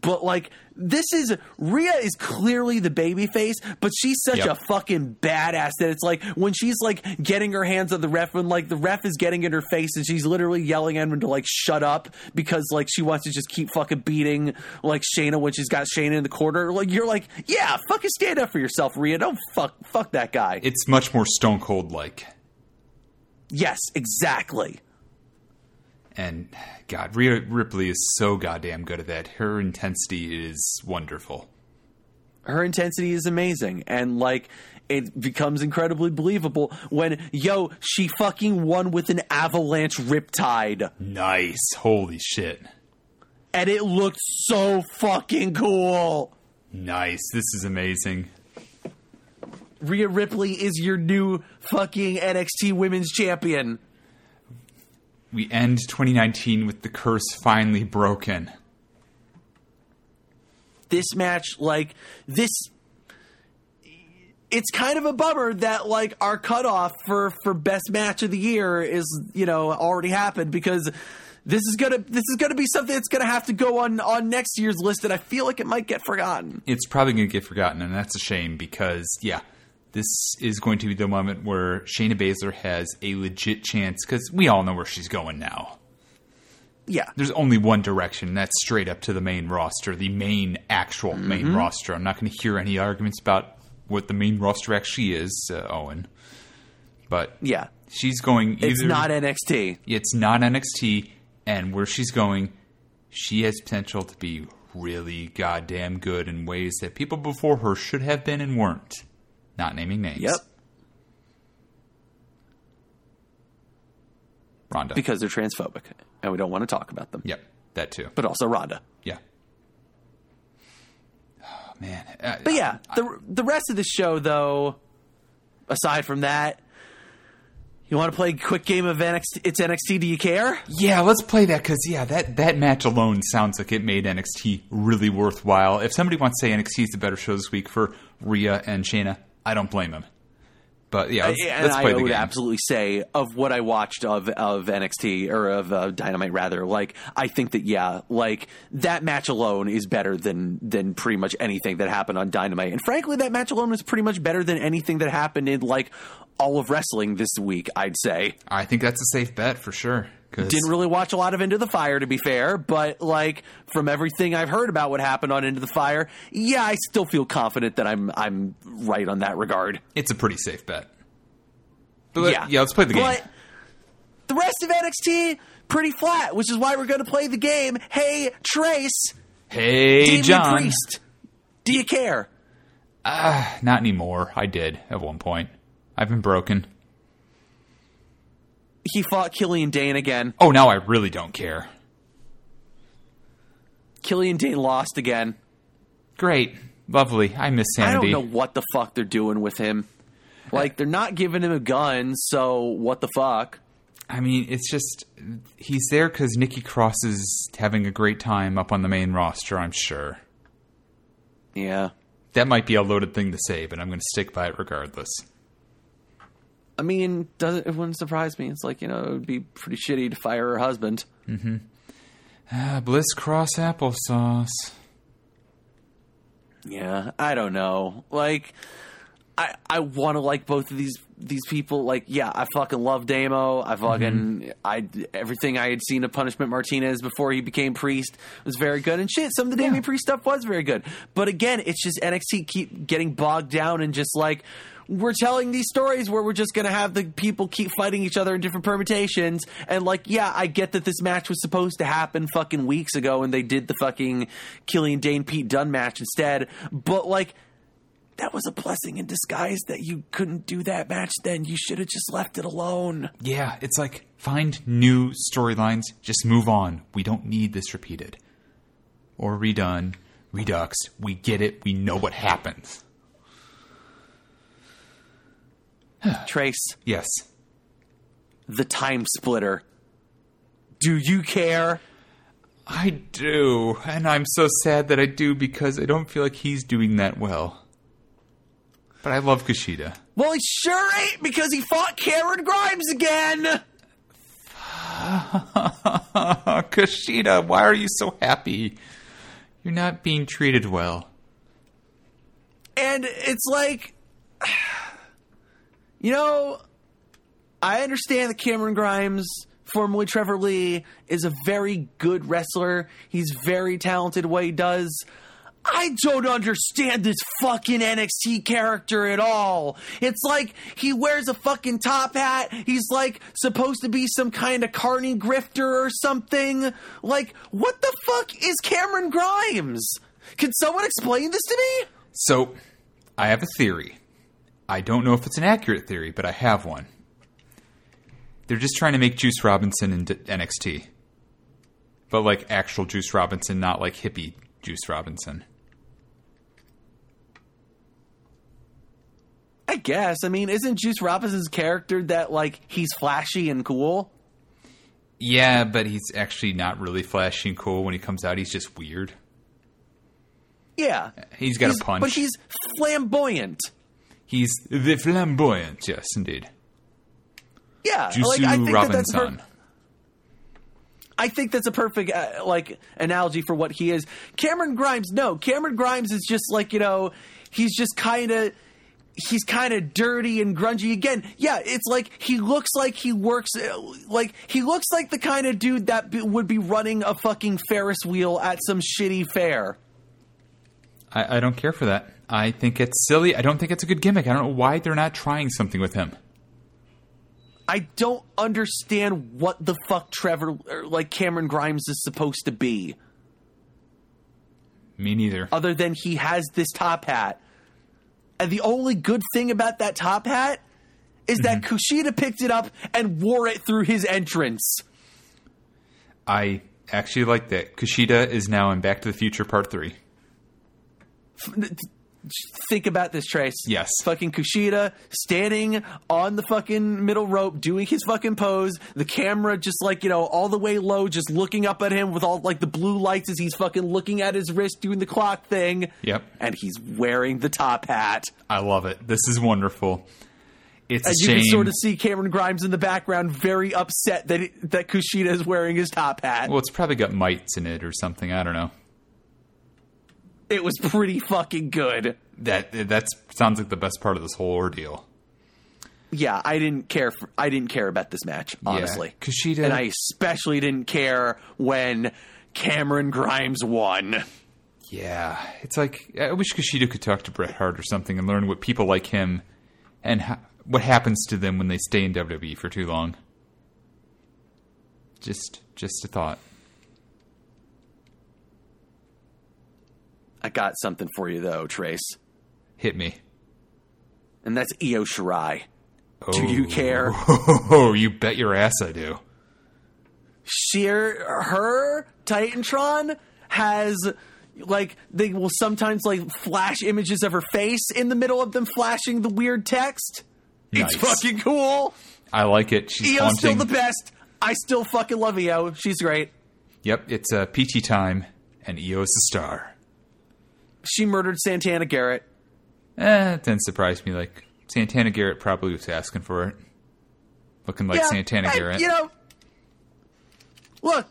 But like this is Rhea is clearly the baby face, but she's such Yep. a fucking badass that it's like when she's like getting her hands on the ref and like the ref is getting in her face and she's literally yelling at him to like shut up because like she wants to just keep fucking beating like Shayna when she's got Shayna in the corner. Like you're like, yeah, fucking stand up for yourself, Rhea. Don't fuck fuck that guy. It's much more Stone Cold like. yes, exactly. And God, Rhea Ripley is so goddamn good at that. Her intensity is wonderful. her intensity is amazing and like it becomes incredibly believable when yo she fucking won with an avalanche riptide Nice. Holy shit. and it looked so fucking cool Nice. This is amazing. Rhea Ripley is your new fucking NXT Women's Champion. We end 2019 with the curse finally broken. This match, like this, it's kind of a bummer that like our cutoff for for best match of the year is you know already happened because this is gonna this is gonna be something that's gonna have to go on on next year's list, and I feel like it might get forgotten. It's probably going to get forgotten, and that's a shame because, yeah, this is going to be the moment where Shayna Baszler has a legit chance because we all know where she's going now. Yeah, There's only one direction, and that's straight up to the main roster, the main actual main roster. I'm not going to hear any arguments about what the main roster actually is, uh, Owen. But yeah, she's going either. it's not NXT. it's not NXT, and where she's going, she has potential to be really goddamn good in ways that people before her should have been and weren't. Not naming names. Yep, Ronda. because they're transphobic, and we don't want to talk about them. yep, that too. But also Ronda. Yeah. Oh, man. Uh, But yeah, the the rest of the show though, aside from that, you want to play a quick game of NXT? It's NXT. Do you care? Yeah, let's play that because yeah, that that match alone sounds like it made NXT really worthwhile. If somebody wants to say NXT is the better show this week for Rhea and Shayna, I don't blame him. But yeah, let's, and let's play I the would game. absolutely say of what I watched of of NXT or of uh, Dynamite rather, like I think that yeah, like that match alone is better than than pretty much anything that happened on Dynamite, and frankly, that match alone is pretty much better than anything that happened in like all of wrestling this week. I'd say. I think that's a safe bet for sure. Didn't really watch a lot of Into the Fire, to be fair, but like from everything I've heard about what happened on Into the Fire, yeah, I still feel confident that I'm I'm right on that regard. it's a pretty safe bet. But yeah, yeah, let's play the game. But the rest of NXT pretty flat, which is why we're going to play the game. Hey, Trace, hey, John. Priest, do you care? Ah, not anymore. I did at one point. I've been broken. He fought Killian Dain again. Oh, now I really don't care. Killian Dain lost again. Great, lovely. I miss Sanity. I don't know what the fuck they're doing with him. Like they're not giving him a gun, so what the fuck? I mean, it's just he's there because Nikki Cross is having a great time up on the main roster. I'm sure Yeah. that might be a loaded thing to say, but I'm going to stick by it regardless. I mean, doesn't it wouldn't surprise me. It's like you know, it would be pretty shitty to fire her husband. Ah, Bliss Cross applesauce. Yeah, I don't know. Like, I I want to like both of these these people. Like, yeah, I fucking love Damo. I fucking I everything I had seen of Punishment Martinez before he became priest was very good. And shit, some of the Damian Priest stuff was very good. But again, it's just NXT keep getting bogged down and just like. We're telling these stories where we're just gonna have the people keep fighting each other in different permutations, and like, yeah, I get that this match was supposed to happen fucking weeks ago, and they did the fucking Killian Dain Pete Dunne match instead, but like, that was a blessing in disguise that you couldn't do that match then. You should have just left it alone. Yeah, it's like find new storylines, just move on. We don't need this repeated or redone, redux. We get it. We know what happens. Trace, Yes. the time splitter. Do you care? I do, and I'm so sad that I do because I don't feel like he's doing that well. But I love Kushida. Well, he sure ain't because he fought Cameron Grimes again. Kushida, why are you so happy? You're not being treated well. And it's like, you know, I understand that Cameron Grimes, formerly Trevor Lee, is a very good wrestler. He's very talented at what he does. I don't understand this fucking NXT character at all. It's like he wears a fucking top hat. He's like supposed to be some kind of carny grifter or something. Like, what the fuck is Cameron Grimes? Can someone explain this to me? So, I have a theory. I don't know if it's an accurate theory, but I have one. They're just trying to make Juice Robinson into NXT. But like actual Juice Robinson, not like hippie Juice Robinson. I guess. I mean, isn't Juice Robinson's character that like he's flashy and cool? Yeah, but he's actually not really flashy and cool when he comes out. He's just weird. Yeah. He's got He's- a punch. But he's flamboyant. He's the flamboyant, yes, indeed. Yeah. Juice like, I think that that's Robinson. per- I think that's a perfect uh, like analogy for what he is. Cameron Grimes, no, Cameron Grimes is just like you know, he's just kind of he's kind of dirty and grungy again. Yeah, it's like he looks like he works uh, like he looks like the kind of dude that b- would be running a fucking Ferris wheel at some shitty fair. I, I don't care for that. I think it's silly. I don't think it's a good gimmick. I don't know why they're not trying something with him. I don't understand what the fuck Trevor or like Cameron Grimes is supposed to be. Me neither. other than he has this top hat. And the only good thing about that top hat is that mm-hmm. Kushida picked it up and wore it through his entrance. I actually like that. Kushida is now in Back to the Future Part 3. Think about this, Trace. Yes. Fucking Kushida standing on the fucking middle rope doing his fucking pose. The camera just like, you know, all the way low, just looking up at him with all like the blue lights as he's fucking looking at his wrist doing the clock thing. Yep. And he's wearing the top hat. I love it. This is wonderful. It's And you shame. can sort of see Cameron Grimes in the background, very upset that it, that Kushida is wearing his top hat. well, it's probably got mites in it or something. I don't know. It was pretty fucking good. That that sounds like the best part of this whole ordeal. Yeah, I didn't care. For, I didn't care about this match, honestly. Kushida- and I especially didn't care when Cameron Grimes won. Yeah, it's like I wish Kushida could talk to Bret Hart or something and learn what people like him and ha- what happens to them when they stay in WWE for too long. Just, just a thought. I got something for you though, Trace, Hit me. and that's Io Shirai. Do you care? Oh, you bet your ass I do. Sheer her Titantron has like they will sometimes like flash images of her face in the middle of them flashing the weird text. It's fucking cool. I like it. She's Io's still the best. I still fucking love Io. She's great. Yep, it's uh, PT time, and Io is the star. She murdered Santana Garrett. Eh, it didn't surprise me. Like Santana Garrett probably was asking for it, looking like Yeah, Santana and, Garrett. You know, look,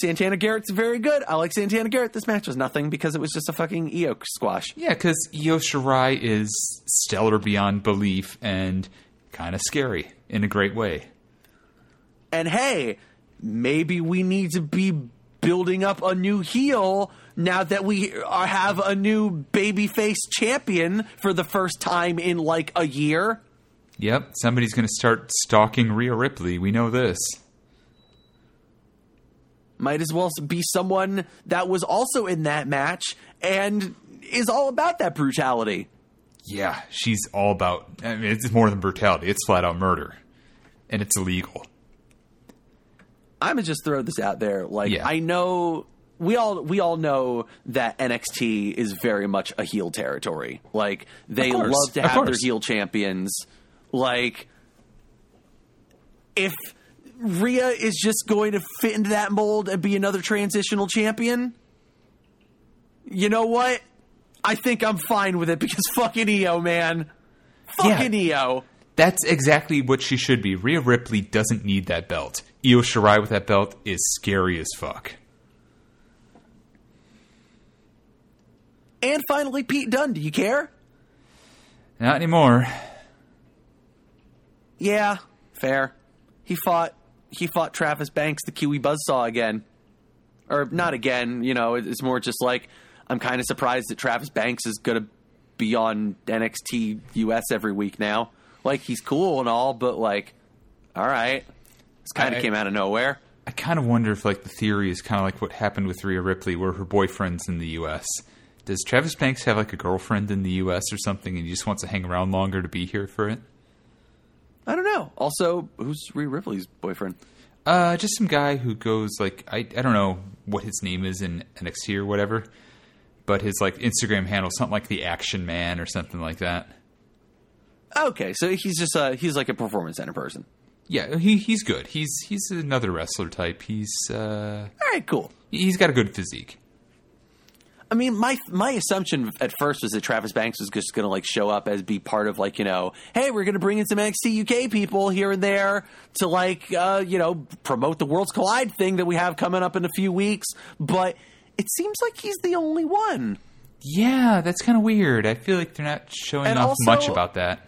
Santana Garrett's very good. I like Santana Garrett. This match was nothing because it was just a fucking Io squash. Yeah, because Io Shirai is stellar beyond belief and kind of scary in a great way. And hey, maybe we need to be building up a new heel now that we are, have a new babyface champion for the first time in like a year. Yep, somebody's going to start stalking Rhea Ripley. We know this. Might as well be someone that was also in that match and is all about that brutality. Yeah, she's all about. I mean, it's more than brutality. It's flat out murder, and it's illegal. I'm gonna just throw this out there. Like Yeah. I know we all we all know that NXT is very much a heel territory. Like they course, love to have their heel champions. Like if Rhea is just going to fit into that mold and be another transitional champion, you know what? I think I'm fine with it because fucking Io, man. Fucking Io. That's exactly what she should be. Rhea Ripley doesn't need that belt. Io Shirai with that belt is scary as fuck. And finally, Pete Dunne. Do you care? Not anymore. Yeah, fair. He fought he fought Travis Banks, the Kiwi Buzzsaw again. Or not again, you know, it's more just like I'm kind of surprised that Travis Banks is going to be on NXT US every week now. Like he's cool and all, but like all right. This kind of came out of nowhere. I kind of wonder if like the theory is kind of like what happened with Rhea Ripley, where her boyfriend's in the U.S. Does Travis Banks have like a girlfriend in the U.S. or something, and he just wants to hang around longer to be here for it? I don't know. Also, who's Rhea Ripley's boyfriend? Uh, just some guy who goes like I I don't know what his name is in NXT or whatever, but his like Instagram handle something like the Action Man or something like that. Okay, so he's just uh he's like a performance center person. Yeah, he he's good. He's he's another wrestler type. He's uh All right, cool. he's got a good physique. I mean, my my assumption at first was that Travis Banks was just going to like show up as be part of like you know, hey, we're going to bring in some NXT UK people here and there to like uh, you know promote the Worlds Collide thing that we have coming up in a few weeks. But it seems like he's the only one. Yeah, that's kind of weird. I feel like they're not showing And off also- much about that.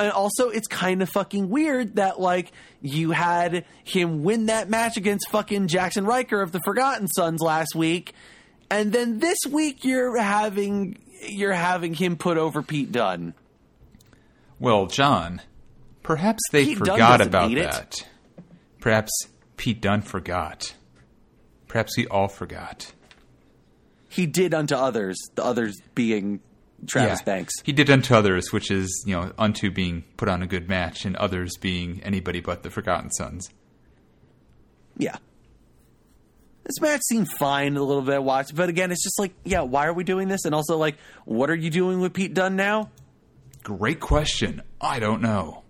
And also, it's kind of fucking weird that like you had him win that match against fucking Jaxson Ryker of the Forgotten Sons last week, and then this week you're having you're having him put over Pete Dunne. Well, John, perhaps they Pete forgot about it. that. Perhaps Pete Dunne forgot. Perhaps we all forgot. he did unto others, the others being Travis Yeah. Banks. He did unto others, which is, you know, unto being put on a good match, and others being anybody but the Forgotten Sons. Yeah. This match seemed fine a little bit to watch, but again, it's just like, yeah, why are we doing this? And also, like, what are you doing with Pete Dunne now? Great question. I don't know.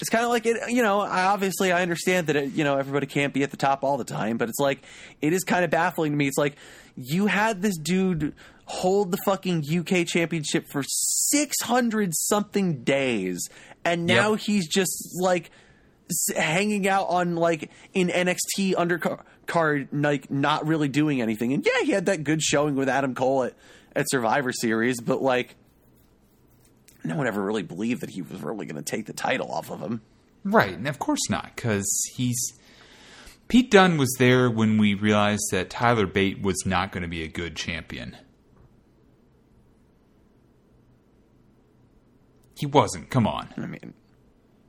It's kind of like it, you know. I obviously I understand that it, you know everybody can't be at the top all the time, but it's like it is kind of baffling to me. It's like you had this dude hold the fucking UK championship for six hundred something days, and now Yep. he's just like hanging out on like in NXT undercard, like not really doing anything. And yeah, he had that good showing with Adam Cole at, at Survivor Series, but like no one ever really believed that he was really going to take the title off of him. Right, and of course not, because he's. Pete Dunne was there when we realized that Tyler Bate was not going to be a good champion. He wasn't. Come on. I mean,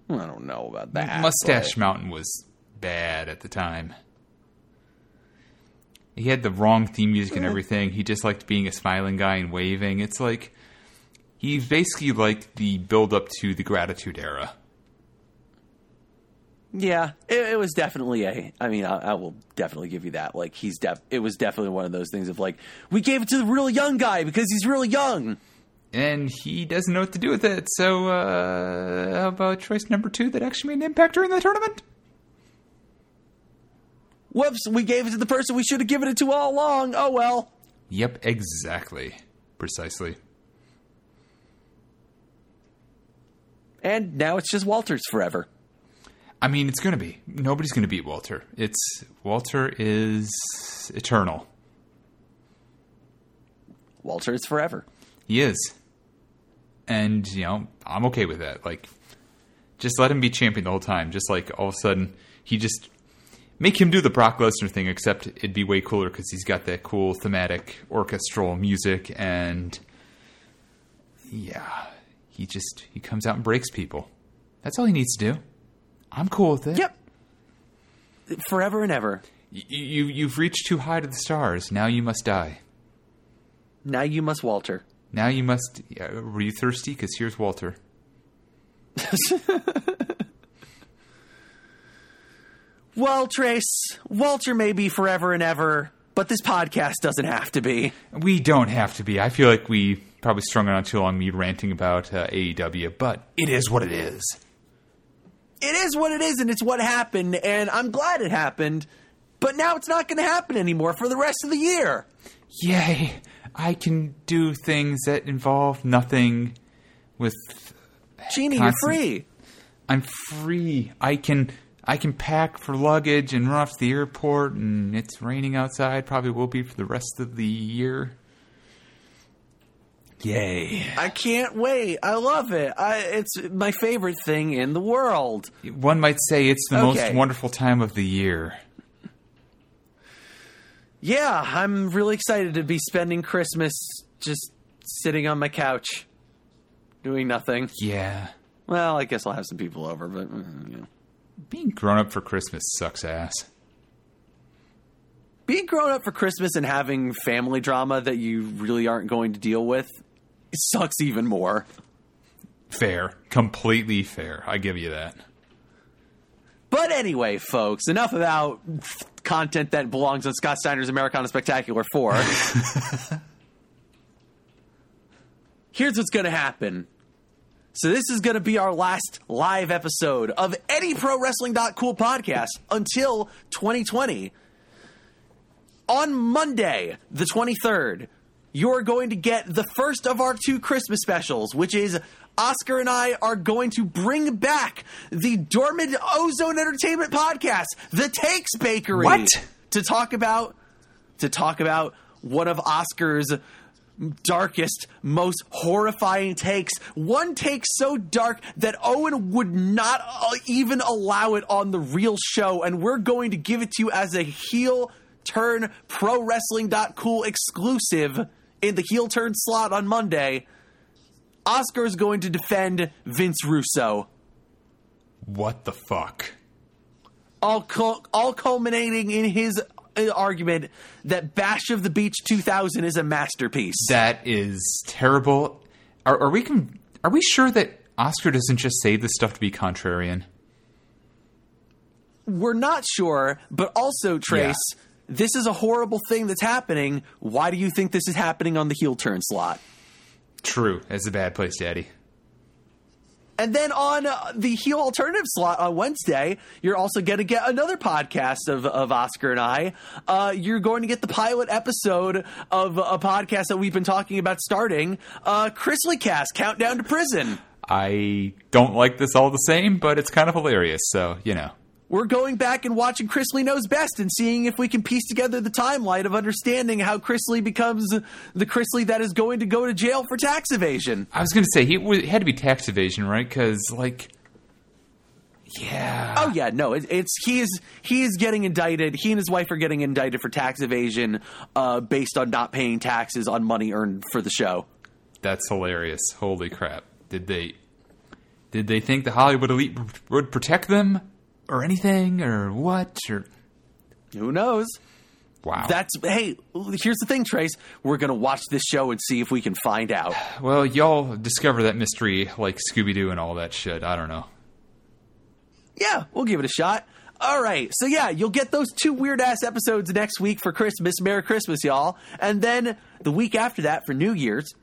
I don't know about that. Mustache but- Mountain was bad at the time. He had the wrong theme music and everything. He just liked being a smiling guy and waving. It's like he's basically like the build up to the Gratitude Era. Yeah, it, it was definitely a. I mean, I, I will definitely give you that. Like, he's def. It was definitely one of those things of like, we gave it to the real young guy because he's really young. And he doesn't know what to do with it. So, uh, how about choice number two that actually made an impact during the tournament? Whoops, we gave it to the person we should have given it to all along. Oh well. Yep, exactly. Precisely. And now it's just Walters forever. I mean, it's going to be. Nobody's going to beat Walter. It's Walter is eternal. Walter is forever. He is. And, you know, I'm okay with that. Like, just let him be champion the whole time. Just like all of a sudden, he just. Make him do the Brock Lesnar thing, except it'd be way cooler because he's got that cool thematic orchestral music and. Yeah. He just. He comes out and breaks people. That's all he needs to do. I'm cool with it. Yep. Forever and ever. Y- You, you've reached too high to the stars. Now you must die. Now you must Walter. Now you must. Yeah, were you thirsty? Because here's Walter. Well, Trace, Walter may be forever and ever, but this podcast doesn't have to be. We don't have to be. I feel like we probably strung it on too long, me ranting about uh, AEW, but it is what it is. It is what it is, and it's what happened, and I'm glad it happened. But now it's not going to happen anymore for the rest of the year. Yay! I can do things that involve nothing with. Genie, Constant- you're free. I'm free. I can. I can pack for luggage and run off to the airport, and it's raining outside. Probably will be for the rest of the year. Yay! I can't wait. I love it. I, it's my favorite thing in the world. One might say it's the Okay. most wonderful time of the year. Yeah, I'm really excited to be spending Christmas just sitting on my couch, doing nothing. Yeah. Well, I guess I'll have some people over, but mm, yeah. Being grown up for Christmas sucks ass. being grown up for Christmas and having family drama that you really aren't going to deal with it sucks even more. Fair. Completely fair. I give you that. But anyway, folks, enough about content that belongs on Scott Steiner's Americana Spectacular 4. Here's what's going to happen. So this is going to be our last live episode of any Pro Wrestling Cool podcast until 2020. On Monday, the 23rd, you're going to get the first of our two Christmas specials, which is Oscar and I are going to bring back the dormant Ozone Entertainment podcast, The Takes Bakery, What? to talk about to talk about one of Oscar's darkest, most horrifying takes. One take so dark that Owen would not uh, even allow it on the real show, and we're going to give it to you as a heel turn pro wrestling.cool exclusive in the heel turn slot on Monday. Oscar is going to defend Vince Russo. What the fuck? all cul- all culminating in his uh, argument that Bash of the Beach 2000 is a masterpiece. That is terrible. Are, are we con- are we sure that Oscar doesn't just say this stuff to be contrarian? We're not sure, but also Trace, this is a horrible thing that's happening. Why do you think this is happening on the heel turn slot? True. It's a bad place, Daddy. And then on uh, the heel alternative slot on Wednesday, you're also going to get another podcast of, of Oscar and I. Uh, you're going to get the pilot episode of a podcast that we've been talking about starting, uh, Chrisley Cast, Countdown to Prison. I don't like this all the same, but it's kind of hilarious. So you know, We're going back and watching Chrisley Knows Best and seeing if we can piece together the timeline of understanding how Chrisley becomes the Chrisley that is going to go to jail for tax evasion. I was going to say he it had to be tax evasion, right? Because like, yeah. Oh yeah, no, it, it's he is he is getting indicted. He and his wife are getting indicted for tax evasion uh, based on not paying taxes on money earned for the show. That's hilarious. Holy crap! Did they did they think the Hollywood elite would protect them or anything or what or Who knows? wow? That's hey. Here's the thing, Trace. We're gonna watch this show and see if we can find out. well, y'all discover that mystery like Scooby Doo and all that shit. I don't know. Yeah, we'll give it a shot. All right. So yeah, you'll get those two weird ass episodes next week for Christmas. Merry Christmas, y'all. And then the week after that for New Year's,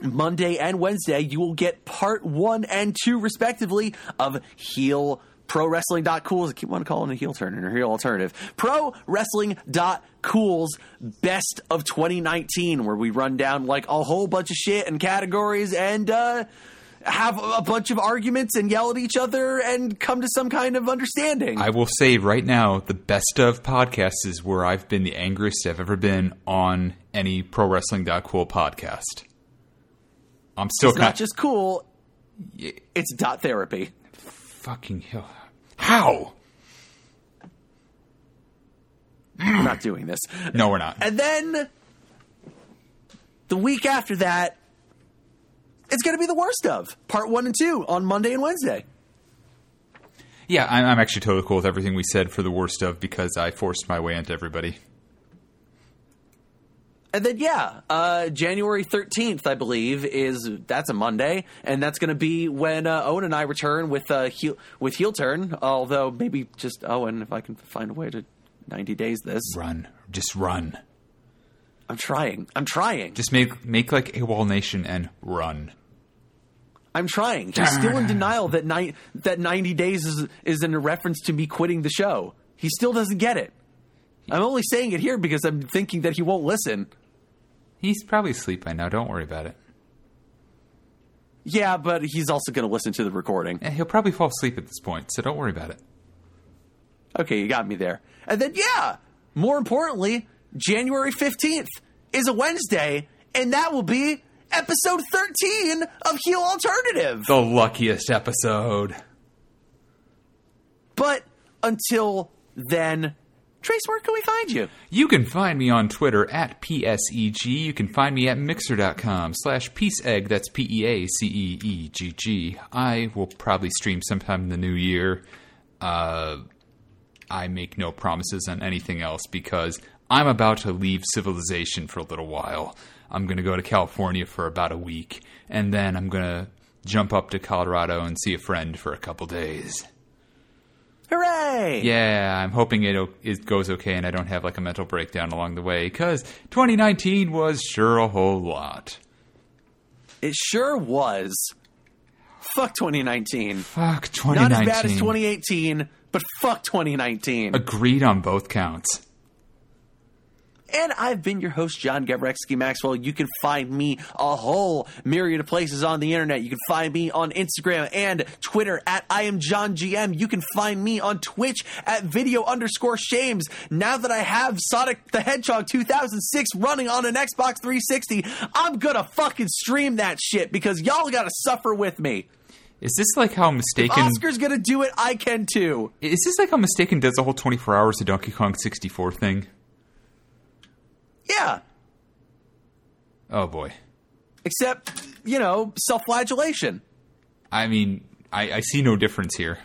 Monday and Wednesday, you will get part one and two, respectively, of Heel Pro Wrestling.cool's. I keep on calling it a heel turn or heel alternative. Pro Wrestling.cool's best of 2019, where we run down like a whole bunch of shit and categories and uh have a bunch of arguments and yell at each other and come to some kind of understanding. I will say right now, the best of podcasts is where I've been the angriest I've ever been on any pro wrestling cool podcast. I'm still it's not just cool, it's dot therapy. Fucking hell. How? We're not doing this. No, we're not. And then the week after that, it's going to be the worst of part one and two on Monday and Wednesday. Yeah, I'm, I'm actually totally cool with everything we said for the worst of because I forced my way into everybody. And then yeah, uh, January thirteenth, I believe, is that's a Monday, and that's going to be when uh, Owen and I return with uh, heel, with heel turn. Although maybe just Owen, if I can find a way to ninety days this. Run, just run. I'm trying. I'm trying. Just make make like AWOL Nation and run. I'm trying. He's still in denial that ni- that 90 days is is in a reference to me quitting the show. He still doesn't get it. I'm only saying it here because I'm thinking that he won't listen. He's probably asleep by now. Don't worry about it. Yeah, but he's also going to listen to the recording. And he'll probably fall asleep at this point, so don't worry about it. Okay, you got me there. And then, yeah, more importantly, January 15th is a Wednesday, and that will be episode 13 of Heel Alternative. The luckiest episode. But until then, Trace, where can we find you? You can find me on Twitter at PSEG. You can find me at mixer.com slash peaceegg. That's P E A C E E G G. I will probably stream sometime in the new year. Uh, I make no promises on anything else because I'm about to leave civilization for a little while. I'm going to go to California for about a week, and then I'm going to jump up to Colorado and see a friend for a couple days. Hooray! Yeah, I'm hoping it, o- it goes okay and I don't have like a mental breakdown along the way because 2019 was sure a whole lot. It sure was. Fuck 2019. Fuck 2019. Not as bad as 2018, but fuck 2019. Agreed on both counts. And I've been your host, John Gavrexky Maxwell. You can find me a whole myriad of places on the internet. You can find me on Instagram and Twitter at I am John GM. You can find me on Twitch at video underscore shames. Now that I have Sonic the Hedgehog 2006 running on an Xbox 360, I'm gonna fucking stream that shit because y'all gotta suffer with me. Is this like how Mistaken? Oscar's gonna do it, I can too. Is this like how Mistaken does the whole 24 hours of Donkey Kong 64 thing? Yeah. Oh boy. Except, you know, self flagellation. I mean, I, I see no difference here.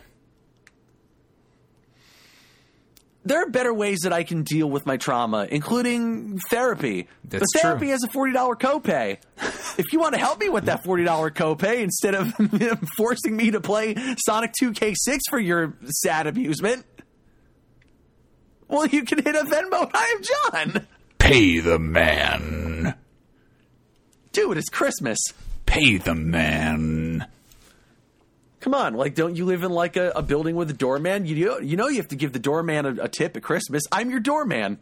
there are better ways that I can deal with my trauma, including therapy. That's but therapy true. has a forty dollar copay. if you want to help me with that forty dollar copay instead of forcing me to play Sonic Two K six for your sad amusement, well, you can hit a Venmo. I am John. Pay the man. Dude, it's Christmas. Pay the man. Come on, like, don't you live in like a, a building with a doorman? You know, you know, you have to give the doorman a, a tip at Christmas. I'm your doorman.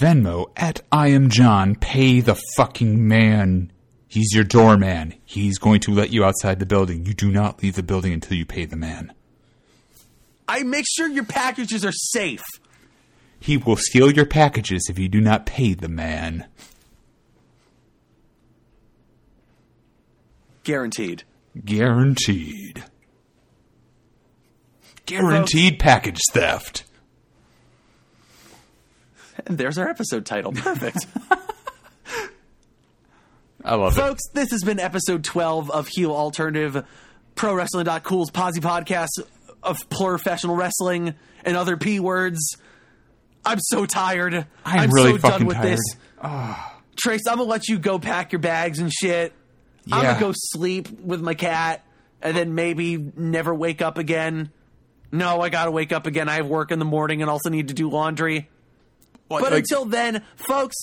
Venmo at I am John. Pay the fucking man. He's your doorman. He's going to let you outside the building. You do not leave the building until you pay the man. I make sure your packages are safe. He will steal your packages if you do not pay the man. Guaranteed. Guaranteed. Guaranteed package theft. And there's our episode title. Perfect. I love it. Folks, this has been episode 12 of Heel Alternative Pro Wrestling.cool's Posse podcast of professional wrestling and other P words. I'm so tired. I'm I'm really so fucking done with tired. this. Trace, I'm gonna let you go pack your bags and shit. I'm gonna go sleep with my cat and then maybe never wake up again. No, I gotta wake up again. I have work in the morning and also need to do laundry. But Like- until then, folks,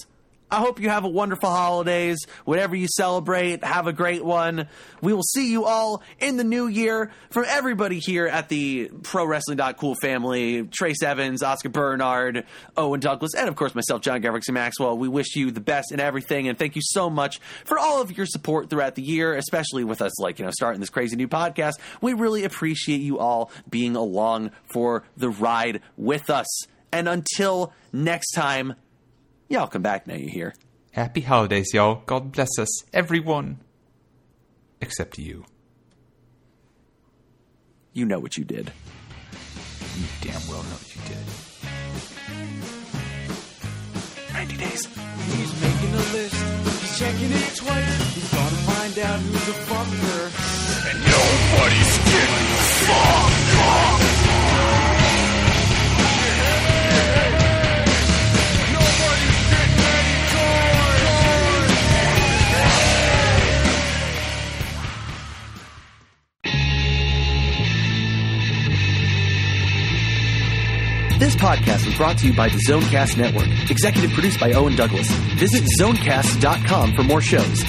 I hope you have a wonderful holidays. Whatever you celebrate, have a great one. We will see you all in the new year. From everybody here at the Pro Wrestling.cool family, Trace Evans, Oscar Bernard, Owen Douglas, and of course myself, John Gavrexy Maxwell. We wish you the best in everything, and thank you so much for all of your support throughout the year, especially with us, like you know, starting this crazy new podcast. We really appreciate you all being along for the ride with us. And until next time, y'all come back now. You hear? Happy holidays, y'all. God bless us, everyone. Except you. You know what you did. You damn well know what you did. 90 days. He's making a list, he's checking it twice. He's gonna find out who's a fucker. And nobody's getting fucked. This podcast was brought to you by the Zonecast Network, executive produced by Owen Douglas. Visit zonecast.com for more shows.